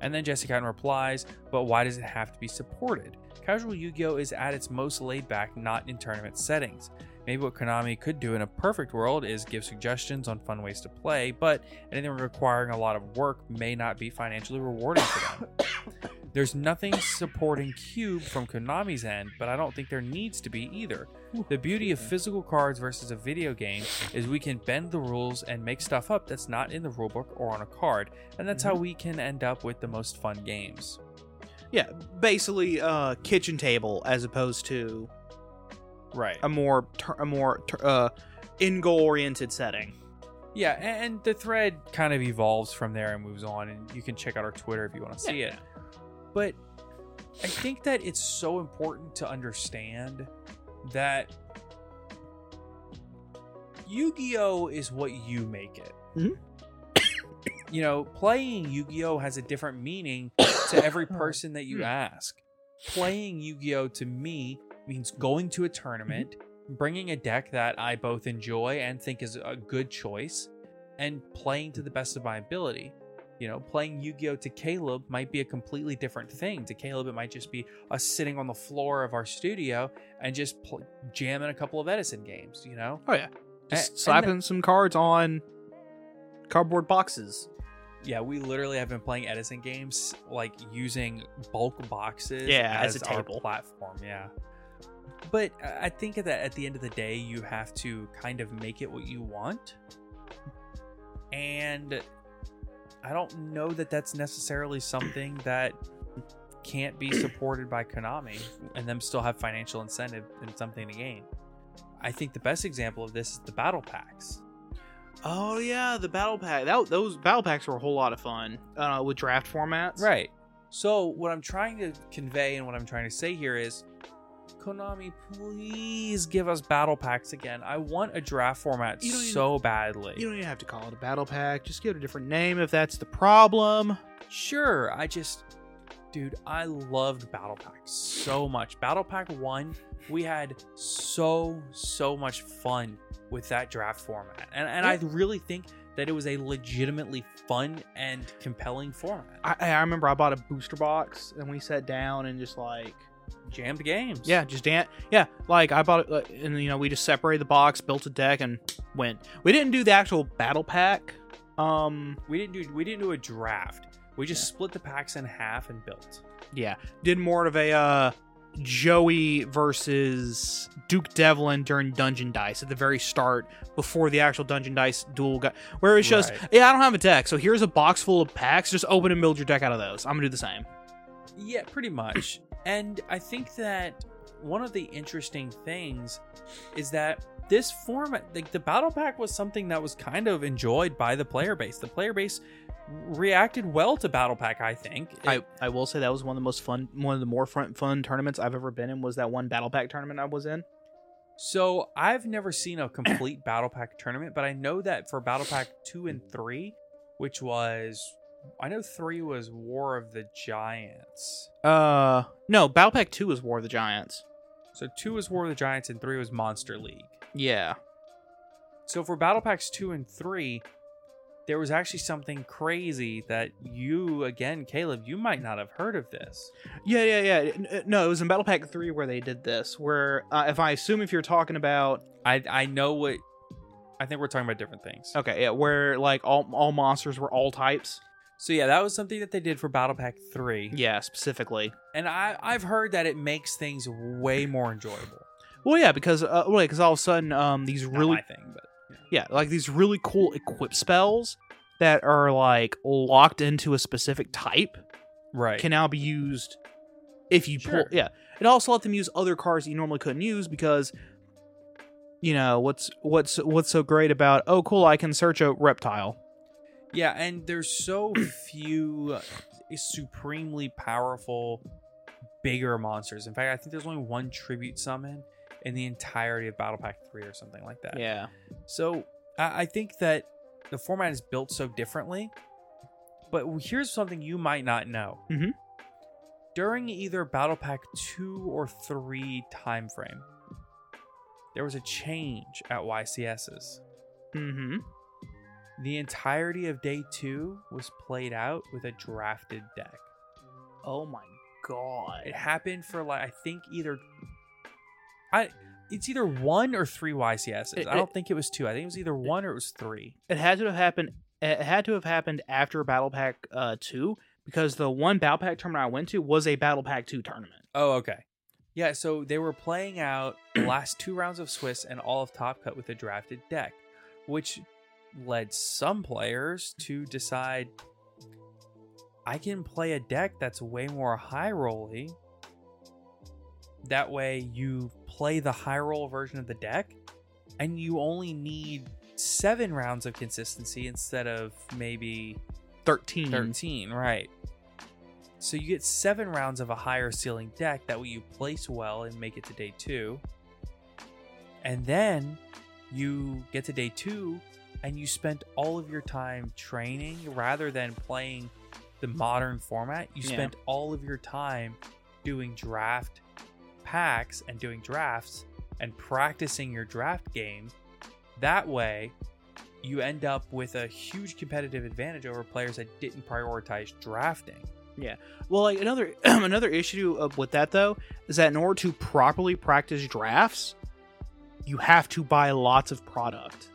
And then Jesse Kotton replies, but why does it have to be supported? Casual Yu Gi Oh! is at its most laid back, not in tournament settings. Maybe what Konami could do in a perfect world is give suggestions on fun ways to play, but anything requiring a lot of work may not be financially rewarding for them. There's nothing supporting Cube from Konami's end, but I don't think there needs to be either. The beauty of physical cards versus a video game is we can bend the rules and make stuff up that's not in the rulebook or on a card, and that's how we can end up with the most fun games. Yeah, basically uh kitchen table as opposed to Right. a more tur- a more tur- uh in goal oriented setting. Yeah, and the thread kind of evolves from there and moves on, and you can check out our Twitter if you want to see it. But I think that it's so important to understand that Yu Gi Oh! is what you make it. Mhm. you know, playing Yu Gi Oh! has a different meaning to every person that you ask. Playing Yu Gi Oh! to me means going to a tournament, bringing a deck that I both enjoy and think is a good choice, and playing to the best of my ability. You know, playing Yu Gi Oh! to Caleb might be a completely different thing. To Caleb, it might just be us sitting on the floor of our studio and just pl- jamming a couple of Edison games, you know? Oh yeah, just and slapping some cards on cardboard boxes. Yeah, we literally have been playing Edison games, like using bulk boxes Yeah, as, as a table. platform. Yeah. But I think that at the end of the day, you have to kind of make it what you want. And I don't know that that's necessarily something that can't be supported by Konami and them still have financial incentive and something to gain. I think the best example of this is the battle packs. Oh yeah, the battle pack. That those battle packs were a whole lot of fun uh, with draft formats. Right. So what I'm trying to convey and what I'm trying to say here is Konami, please give us battle packs again. I want a draft format even- so badly. You don't even have to call it a battle pack. Just give it a different name if that's the problem. Sure, I just dude, I loved Battle Pack so much. Battle Pack 1, we had so so much fun with that draft format. And and I really think that it was a legitimately fun and compelling format. I, I remember I bought a booster box and we sat down and just like Jammed games. yeah, just dan- yeah, like I bought it and you know we just separated the box, built a deck, and went. We didn't do the actual battle pack. Um, We didn't do we didn't do a draft. We just split the packs in half and built. yeah, did more of a uh, Joey versus Duke Devlin during Dungeon Dice at the very start before the actual Dungeon Dice duel got where it's just Right. yeah I don't have a deck, so here's a box full of packs. Just open and build your deck out of those. I'm gonna do the same. Yeah, pretty much. and I think that one of the interesting things is that this format, like the battle pack, was something that was kind of enjoyed by the player base. The player base reacted well to battle pack. I think. It- I, I will say that was one of the most fun, one of the more fun, fun tournaments I've ever been in. Was that one battle pack tournament I was in? so I've never seen a complete battle pack tournament, but I know that for battle pack two and three, which was. I know three was War of the Giants. Uh, no, battle pack two was War of the Giants. So two was War of the Giants and three was Monster League. Yeah, So for Battle Packs 2 and 3, there was actually something crazy that you, again, Caleb, you might not have heard of this. yeah, yeah, yeah. Uh, No, it was in battle pack three where they did this. Where uh, if I assume if you're talking about I I know what I think we're talking about different things. okay, yeah, where like all all monsters were all types. So yeah, that was something that they did for Battle Pack 3. Yeah, specifically. And I I've heard that it makes things way more enjoyable. Well, yeah, because uh, well, because all of a sudden, um, these Not really thing, but yeah. yeah, like these really cool equip spells that are like locked into a specific type right. can now be used if you pull yeah it also let them use other cards you normally couldn't use because you know what's what's what's so great about oh cool i can search a reptile Yeah, and there's so few supremely powerful bigger monsters. In fact, I think there's only one tribute summon in the entirety of Battle Pack 3 or something like that. yeah So I I think that the format is built so differently. But here's something you might not know. Mhm. During either Battle Pack 2 or 3 time frame, there was a change at YCS's. mm-hmm The entirety of day 2 was played out with a drafted deck. oh my god It happened for like I think either I it's either 1 or 3 YCS's. It- I don't it- think it was 2. I think it was either 1 or it was 3. it had to have happened it had to have happened after battle pack uh 2 because the one battle pack tournament i went to was a battle pack 2 tournament Oh, okay. Yeah, so they were playing out the last two rounds of Swiss and all of Top Cut with a drafted deck, which led some players to decide I can play a deck that's way more high rolly. That way, you play the high roll version of the deck, and you only need seven rounds of consistency instead of maybe 13 13, right. So you get seven rounds of a higher ceiling deck. That way you place well and make it to day two. And then you get to day two and you spent all of your time training rather than playing the modern format. You Yeah. spent all of your time doing draft packs and doing drafts and practicing your draft game. That way, you end up with a huge competitive advantage over players that didn't prioritize drafting. Yeah. Well, like another another issue of, with that though is that in order to properly practice drafts, you have to buy lots of product.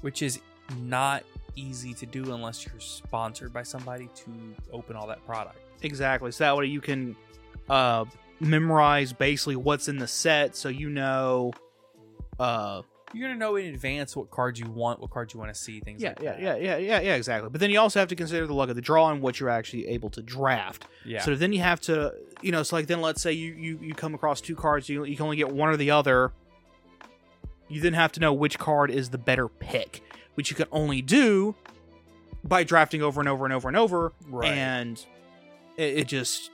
Which is not easy to do unless you're sponsored by somebody to open all that product. Exactly. So that way you can uh, memorize basically what's in the set, so you know. Uh, You're gonna know in advance what cards you want, what cards you want to see, things yeah, like yeah, that. yeah, yeah, yeah, yeah, yeah, exactly. But then you also have to consider the luck of the draw and what you're actually able to draft. yeah. So then you have to, you know, so like then let's say you you, you come across two cards, you you can only get one or the other. You then have to know which card is the better pick which you can only do by drafting over and over and over and over, Right. and it, it just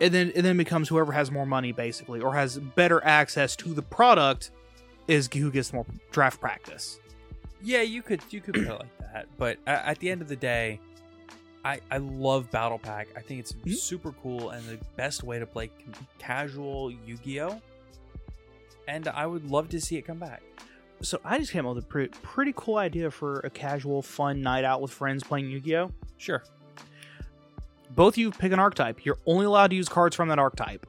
and then it then becomes whoever has more money basically or has better access to the product is who gets more draft practice. Yeah, you could you could put it like that, but at the end of the day, I I love Battle Pack. I think it's Mhm. super cool and the best way to play casual Yu-Gi-Oh. And I would love to see it come back. So I just came up with a pretty, pretty cool idea for a casual, fun night out with friends playing Yu-Gi-Oh. Sure. Both of you pick an archetype. You're only allowed to use cards from that archetype.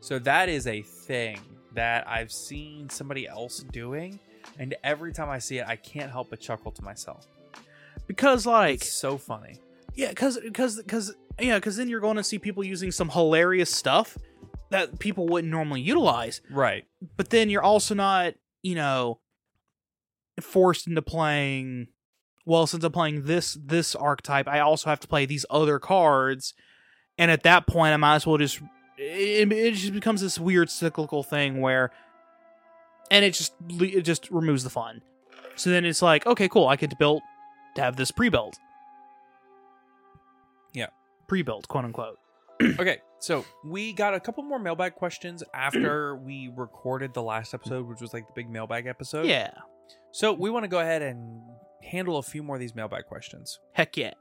So that is a thing that I've seen somebody else doing, and every time I see it, I can't help but chuckle to myself. Because like It's so funny. Yeah, because because because yeah, because then you're going to see people using some hilarious stuff that people wouldn't normally utilize. Right. But then you're also not, you know, forced into playing. Well, since I'm playing this this archetype, I also have to play these other cards, and at that point, I might as well just. It, it just becomes this weird cyclical thing where, and it just it just removes the fun. So then it's like, okay, cool, I could build to have this pre-built. Yeah. pre-built, quote unquote. okay, so we got a couple more mailbag questions after we recorded the last episode, which was like the big mailbag episode. Yeah, So we want to go ahead and handle a few more of these mailbag questions. heck yeah.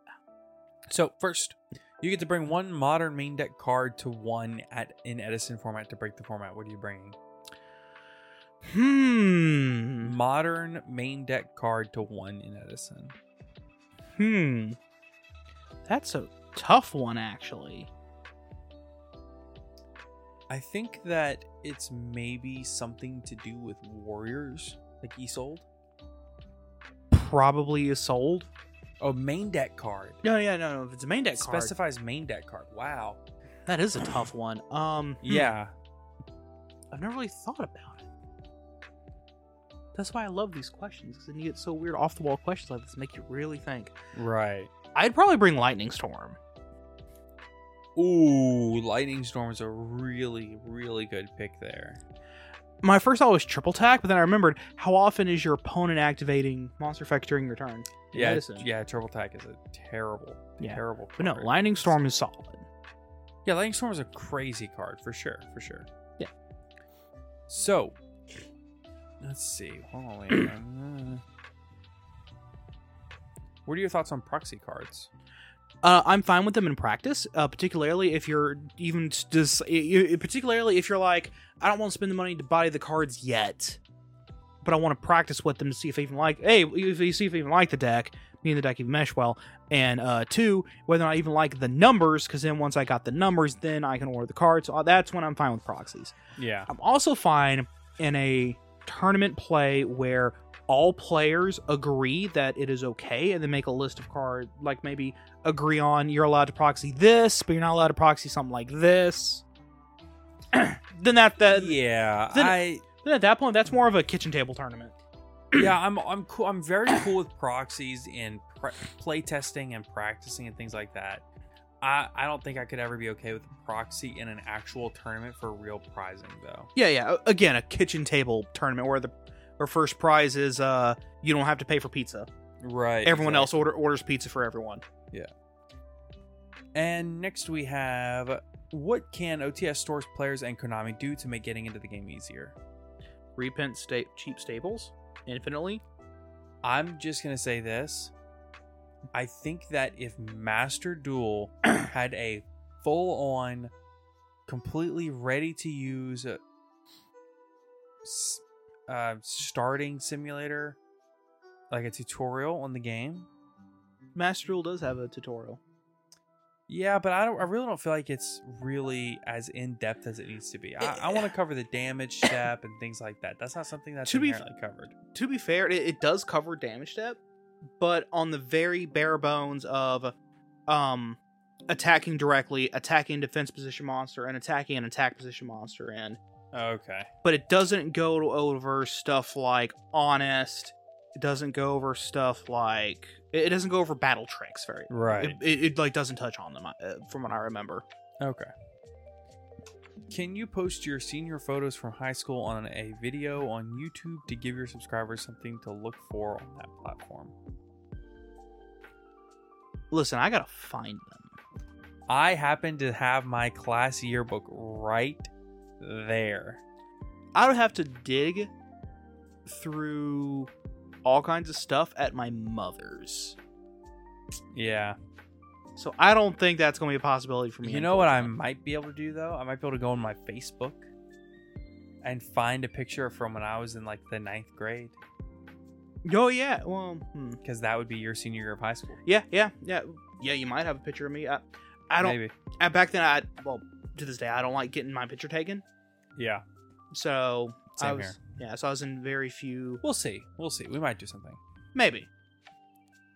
So first, you get to bring one modern main deck card to one at in Edison format to break the format. What are you bringing? Hmm. Modern main deck card to one in Edison. Hmm. That's a tough one, actually. I think that it's maybe something to do with warriors, like Isolde. Probably Isolde. Oh, main deck card. No, yeah, no, no. If it's a main deck card, specifies main deck card. Wow. that is a tough one. Um, hmm. Yeah. I've never really thought about it. That's why I love these questions because then you get so weird off the wall questions like this make you really think. Right. I'd probably bring Lightning Storm. Ooh, Lightning Storm is a really, really good pick there. My first thought was triple tack, but then I remembered how often is your opponent activating monster effects during your turn? Yeah, Edison? yeah. Triple Tack is a terrible, Yeah. terrible. But no. Lightning Storm is solid. Yeah, Lightning Storm is a crazy card for sure, for sure. Yeah. So, let's see. Hold on, what are your thoughts on proxy cards? Uh, I'm fine with them in practice, uh, particularly if you're even just, particularly if you're like, I don't want to spend the money to buy the cards yet, but I want to practice with them to see if I even like. Hey, if you see if I even like the deck, me and the deck even mesh well, and uh, two, whether I even like the numbers, because then once I got the numbers, then I can order the cards. So that's when I'm fine with proxies. Yeah. I'm also fine in a tournament play where all players agree that it is okay and then make a list of cards like maybe agree on you're allowed to proxy this but you're not allowed to proxy something like this then that that yeah, then- I then at that point that's more of a kitchen table tournament yeah, I'm I'm cool. I'm very cool with proxies in pre- play testing and practicing and things like that. I I don't think I could ever be okay with a proxy in an actual tournament for real prizing though. yeah yeah again a kitchen table tournament where the where first prize is uh you don't have to pay for pizza Right. everyone else order orders pizza for everyone Yeah. And next we have what can OTS stores players and Konami do to make getting into the game easier? reprint sta- cheap stables infinitely I'm just gonna say this. I think that if Master Duel had a full on, completely ready to use uh, starting simulator, like a tutorial on the game. master duel does have a tutorial Yeah, but I don't. I really don't feel like it's really as in depth as it needs to be. I, I want to cover the damage step and things like that. That's not something that's To be covered. to be fair, it, it does cover damage step, but on the very bare bones of um attacking directly, attacking defense position monster, and attacking an attack position monster, and Okay. but it doesn't go over stuff like honest. It doesn't go over stuff like it it doesn't go over battle tricks very. Right. It, it, it like doesn't touch on them uh, from what I remember. Okay. Can you post your senior photos from high school on a video on YouTube to give your subscribers something to look for on that platform? Listen, I gotta find them. I happen to have my class yearbook right there. I would have to dig through all kinds of stuff at my mother's. Yeah. So I don't think that's going to be a possibility for me. You know what I might be able to do though? I might be able to go on my Facebook and find a picture from when I was in like the ninth grade Oh yeah. Well, hmm. because that would be your senior year of high school. yeah, yeah, yeah, yeah. You might have a picture of me. I, I don't. Maybe. I, back then, I well to this day, I don't like getting my picture taken. Yeah. So I Same was, here. yeah. So I was in very few. We'll see. We'll see. We might do something. Maybe.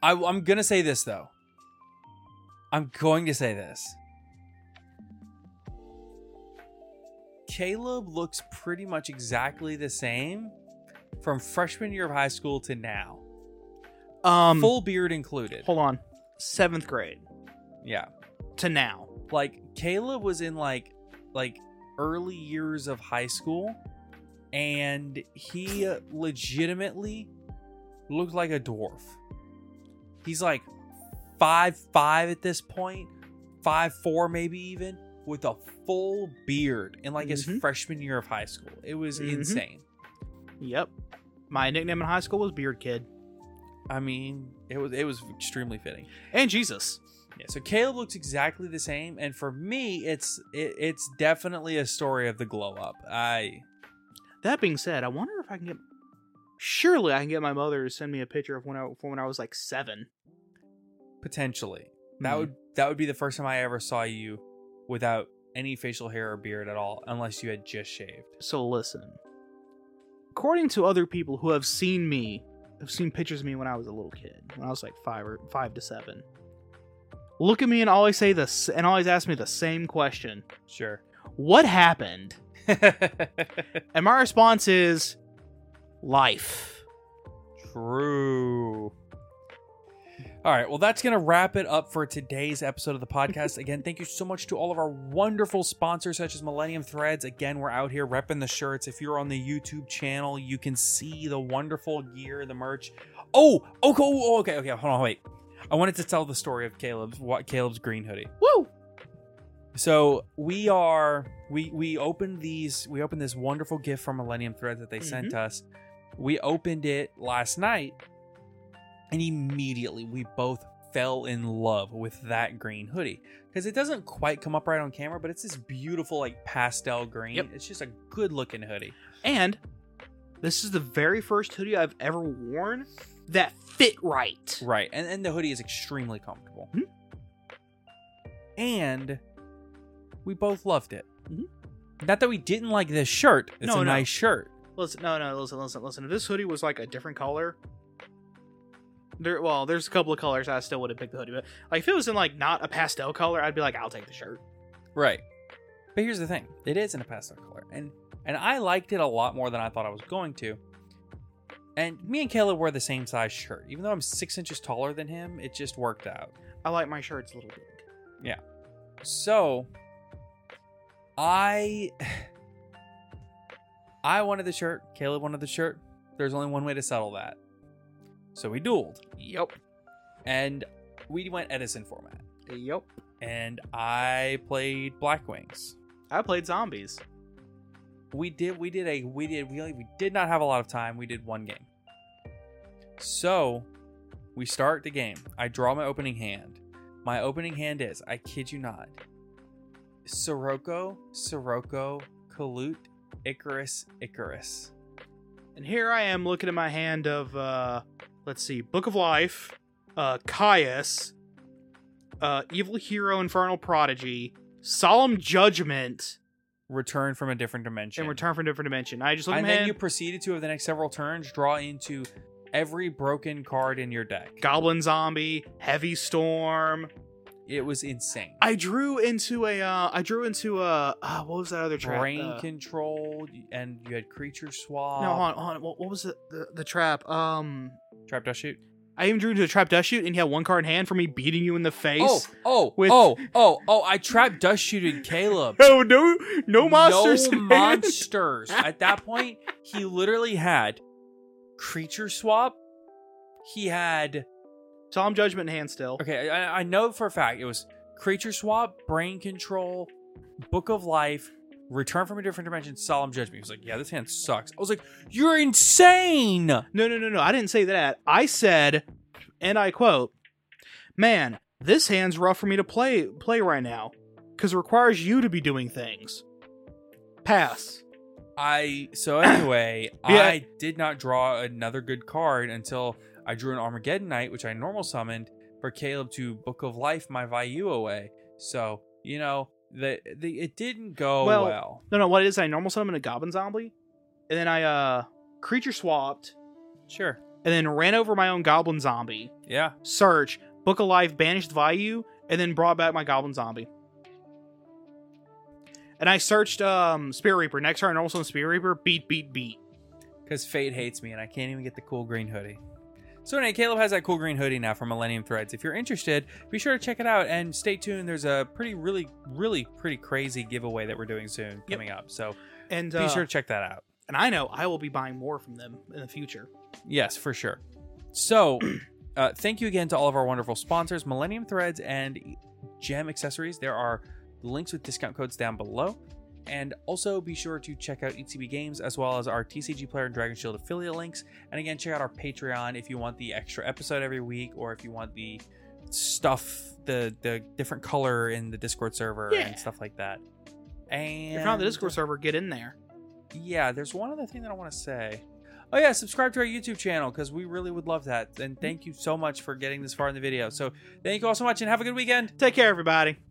I, I'm gonna say this though. I'm going to say this. Caleb looks pretty much exactly the same from freshman year of high school to now. Um. Full beard included. Hold on. Seventh grade Yeah. to now. Like Caleb was in like like early years of high school and he legitimately looked like a dwarf. He's like five five at this point, five four maybe even, with a full beard in like his Mhm. freshman year of high school. It was Mhm. insane. Yep. My nickname in high school was Beard Kid. I mean, it was it was extremely fitting. And Jesus. Yeah, so Caleb looks exactly the same, and for me, it's it, it's definitely a story of the glow up. I That being said, I wonder if I can get. Surely I can get my mother to send me a picture of when I from when I was like seven. potentially that Mhm. would that would be the first time I ever saw you without any facial hair or beard at all, unless you had just shaved. So listen. According to other people who have seen me, have seen pictures of me when I was a little kid, when I was like five or five to seven. Look at me and always say this, and always ask me the same question: Sure. What happened? And my response is, life. True. All right, well, that's going to wrap it up for today's episode of the podcast. Again, thank you so much to all of our wonderful sponsors, such as Millennium Threads. Again, we're out here repping the shirts. If you're on the YouTube channel, you can see the wonderful gear, the merch. Oh, oh. Oh, okay, okay. Hold on, wait. I wanted to tell the story of Caleb's what Caleb's green hoodie. Woo! So we are we we opened these we opened this wonderful gift from Millennium Threads that they mm-hmm. sent us. We opened it last night, and immediately we both fell in love with that green hoodie because it doesn't quite come up right on camera, but it's this beautiful like pastel green. Yep. It's just a good looking hoodie. And this is the very first hoodie I've ever worn that fit right. Right, and and the hoodie is extremely comfortable. Mhm. And we both loved it. Mhm. Not that we didn't like this shirt. It's No, a no. nice shirt. Listen, no, no, listen, listen, listen. If this hoodie was like a different color, there, well, there's a couple of colors I still would have picked the hoodie. But like, if it was in like not a pastel color, I'd be like, I'll take the shirt. Right. But here's the thing. It is in a pastel color. And and I liked it a lot more than I thought I was going to. And me and Caleb wear the same size shirt. Even though I'm six inches taller than him, it just worked out. I like my shirts a little big. Yeah. So I I wanted the shirt, Caleb wanted the shirt. There's only one way to settle that. So we dueled. Yep. And we went Edison format. Yep. And I played Black Wings. I played zombies. We did we did a we did we, we did not have a lot of time. We did one game. So we start the game. I draw my opening hand. My opening hand is i kid you not sirocco sirocco Kalut, icarus icarus. And here I am looking at my hand of, uh, let's see, Book of Life, uh, Caius, uh, Evil Hero, Infernal Prodigy, Solemn Judgment, return from a different dimension and Return from a Different Dimension. I just look at and my then hand, you proceeded to over the next several turns draw into every broken card in your deck Goblin Zombie, Heavy Storm. it was insane I drew into a, uh, I drew into a, uh, what was that other trap? brain Uh, control and you had creature swap no, hold on, hold on. What, what was the, the the trap? Um, trap dust shoot I even drew into a trap dust shoot, and he had one card in hand for me beating you in the face. Oh, oh, with- oh, oh, oh! I trapped dust shooted Caleb. no, no, no monsters. No monsters. At that point, he literally had creature swap. He had Solemn judgment in hand still. okay. I, I know for a fact it was creature swap, brain control, book of life, return from a different dimension, solemn judgment. He was like, "Yeah, this hand sucks." I was like, "You're insane." No, no, no, no. I didn't say that. I said, and I quote, "Man, this hand's rough for me to play play right now because it requires you to be doing things." Pass. I so anyway, Yeah. I did not draw another good card until I drew an Armageddon Knight, which I normal summoned for Caleb to Book of Life my Vayu away. So you know the, the it didn't go Well- well. No, no. What it is? I normal summon a goblin zombie, and then I uh creature swapped, Sure. and then ran over my own goblin zombie. Yeah. Search, Book of Life, banished Vayu, and then brought back my goblin zombie. And I searched um Spirit Reaper. Next turn, normal summon Spirit Reaper. Beat, beat, beat. Because Fate hates me and I can't even get the cool green hoodie. So anyway, Caleb has that cool green hoodie now from Millennium Threads. If you're interested, be sure to check it out and stay tuned. There's a pretty, really, really pretty crazy giveaway that we're doing soon coming up. So And be uh, sure to check that out. and I know I will be buying more from them in the future. Yes, for sure. So, uh, thank you again to all of our wonderful sponsors, Millennium Threads and Gem Accessories. There are links with discount codes down below. And also be sure to check out ETB Games as well as our TCG Player and Dragon Shield affiliate links. And again, check out our Patreon if you want the extra episode every week or if you want the stuff, the the different color in the Discord server Yeah. and stuff like that. And If you're on the Discord server, get in there. yeah, there's one other thing that I want to say. Oh yeah, subscribe to our YouTube channel because we really would love that. And thank you so much for getting this far in the video. So thank you all so much and have a good weekend. Take care, everybody.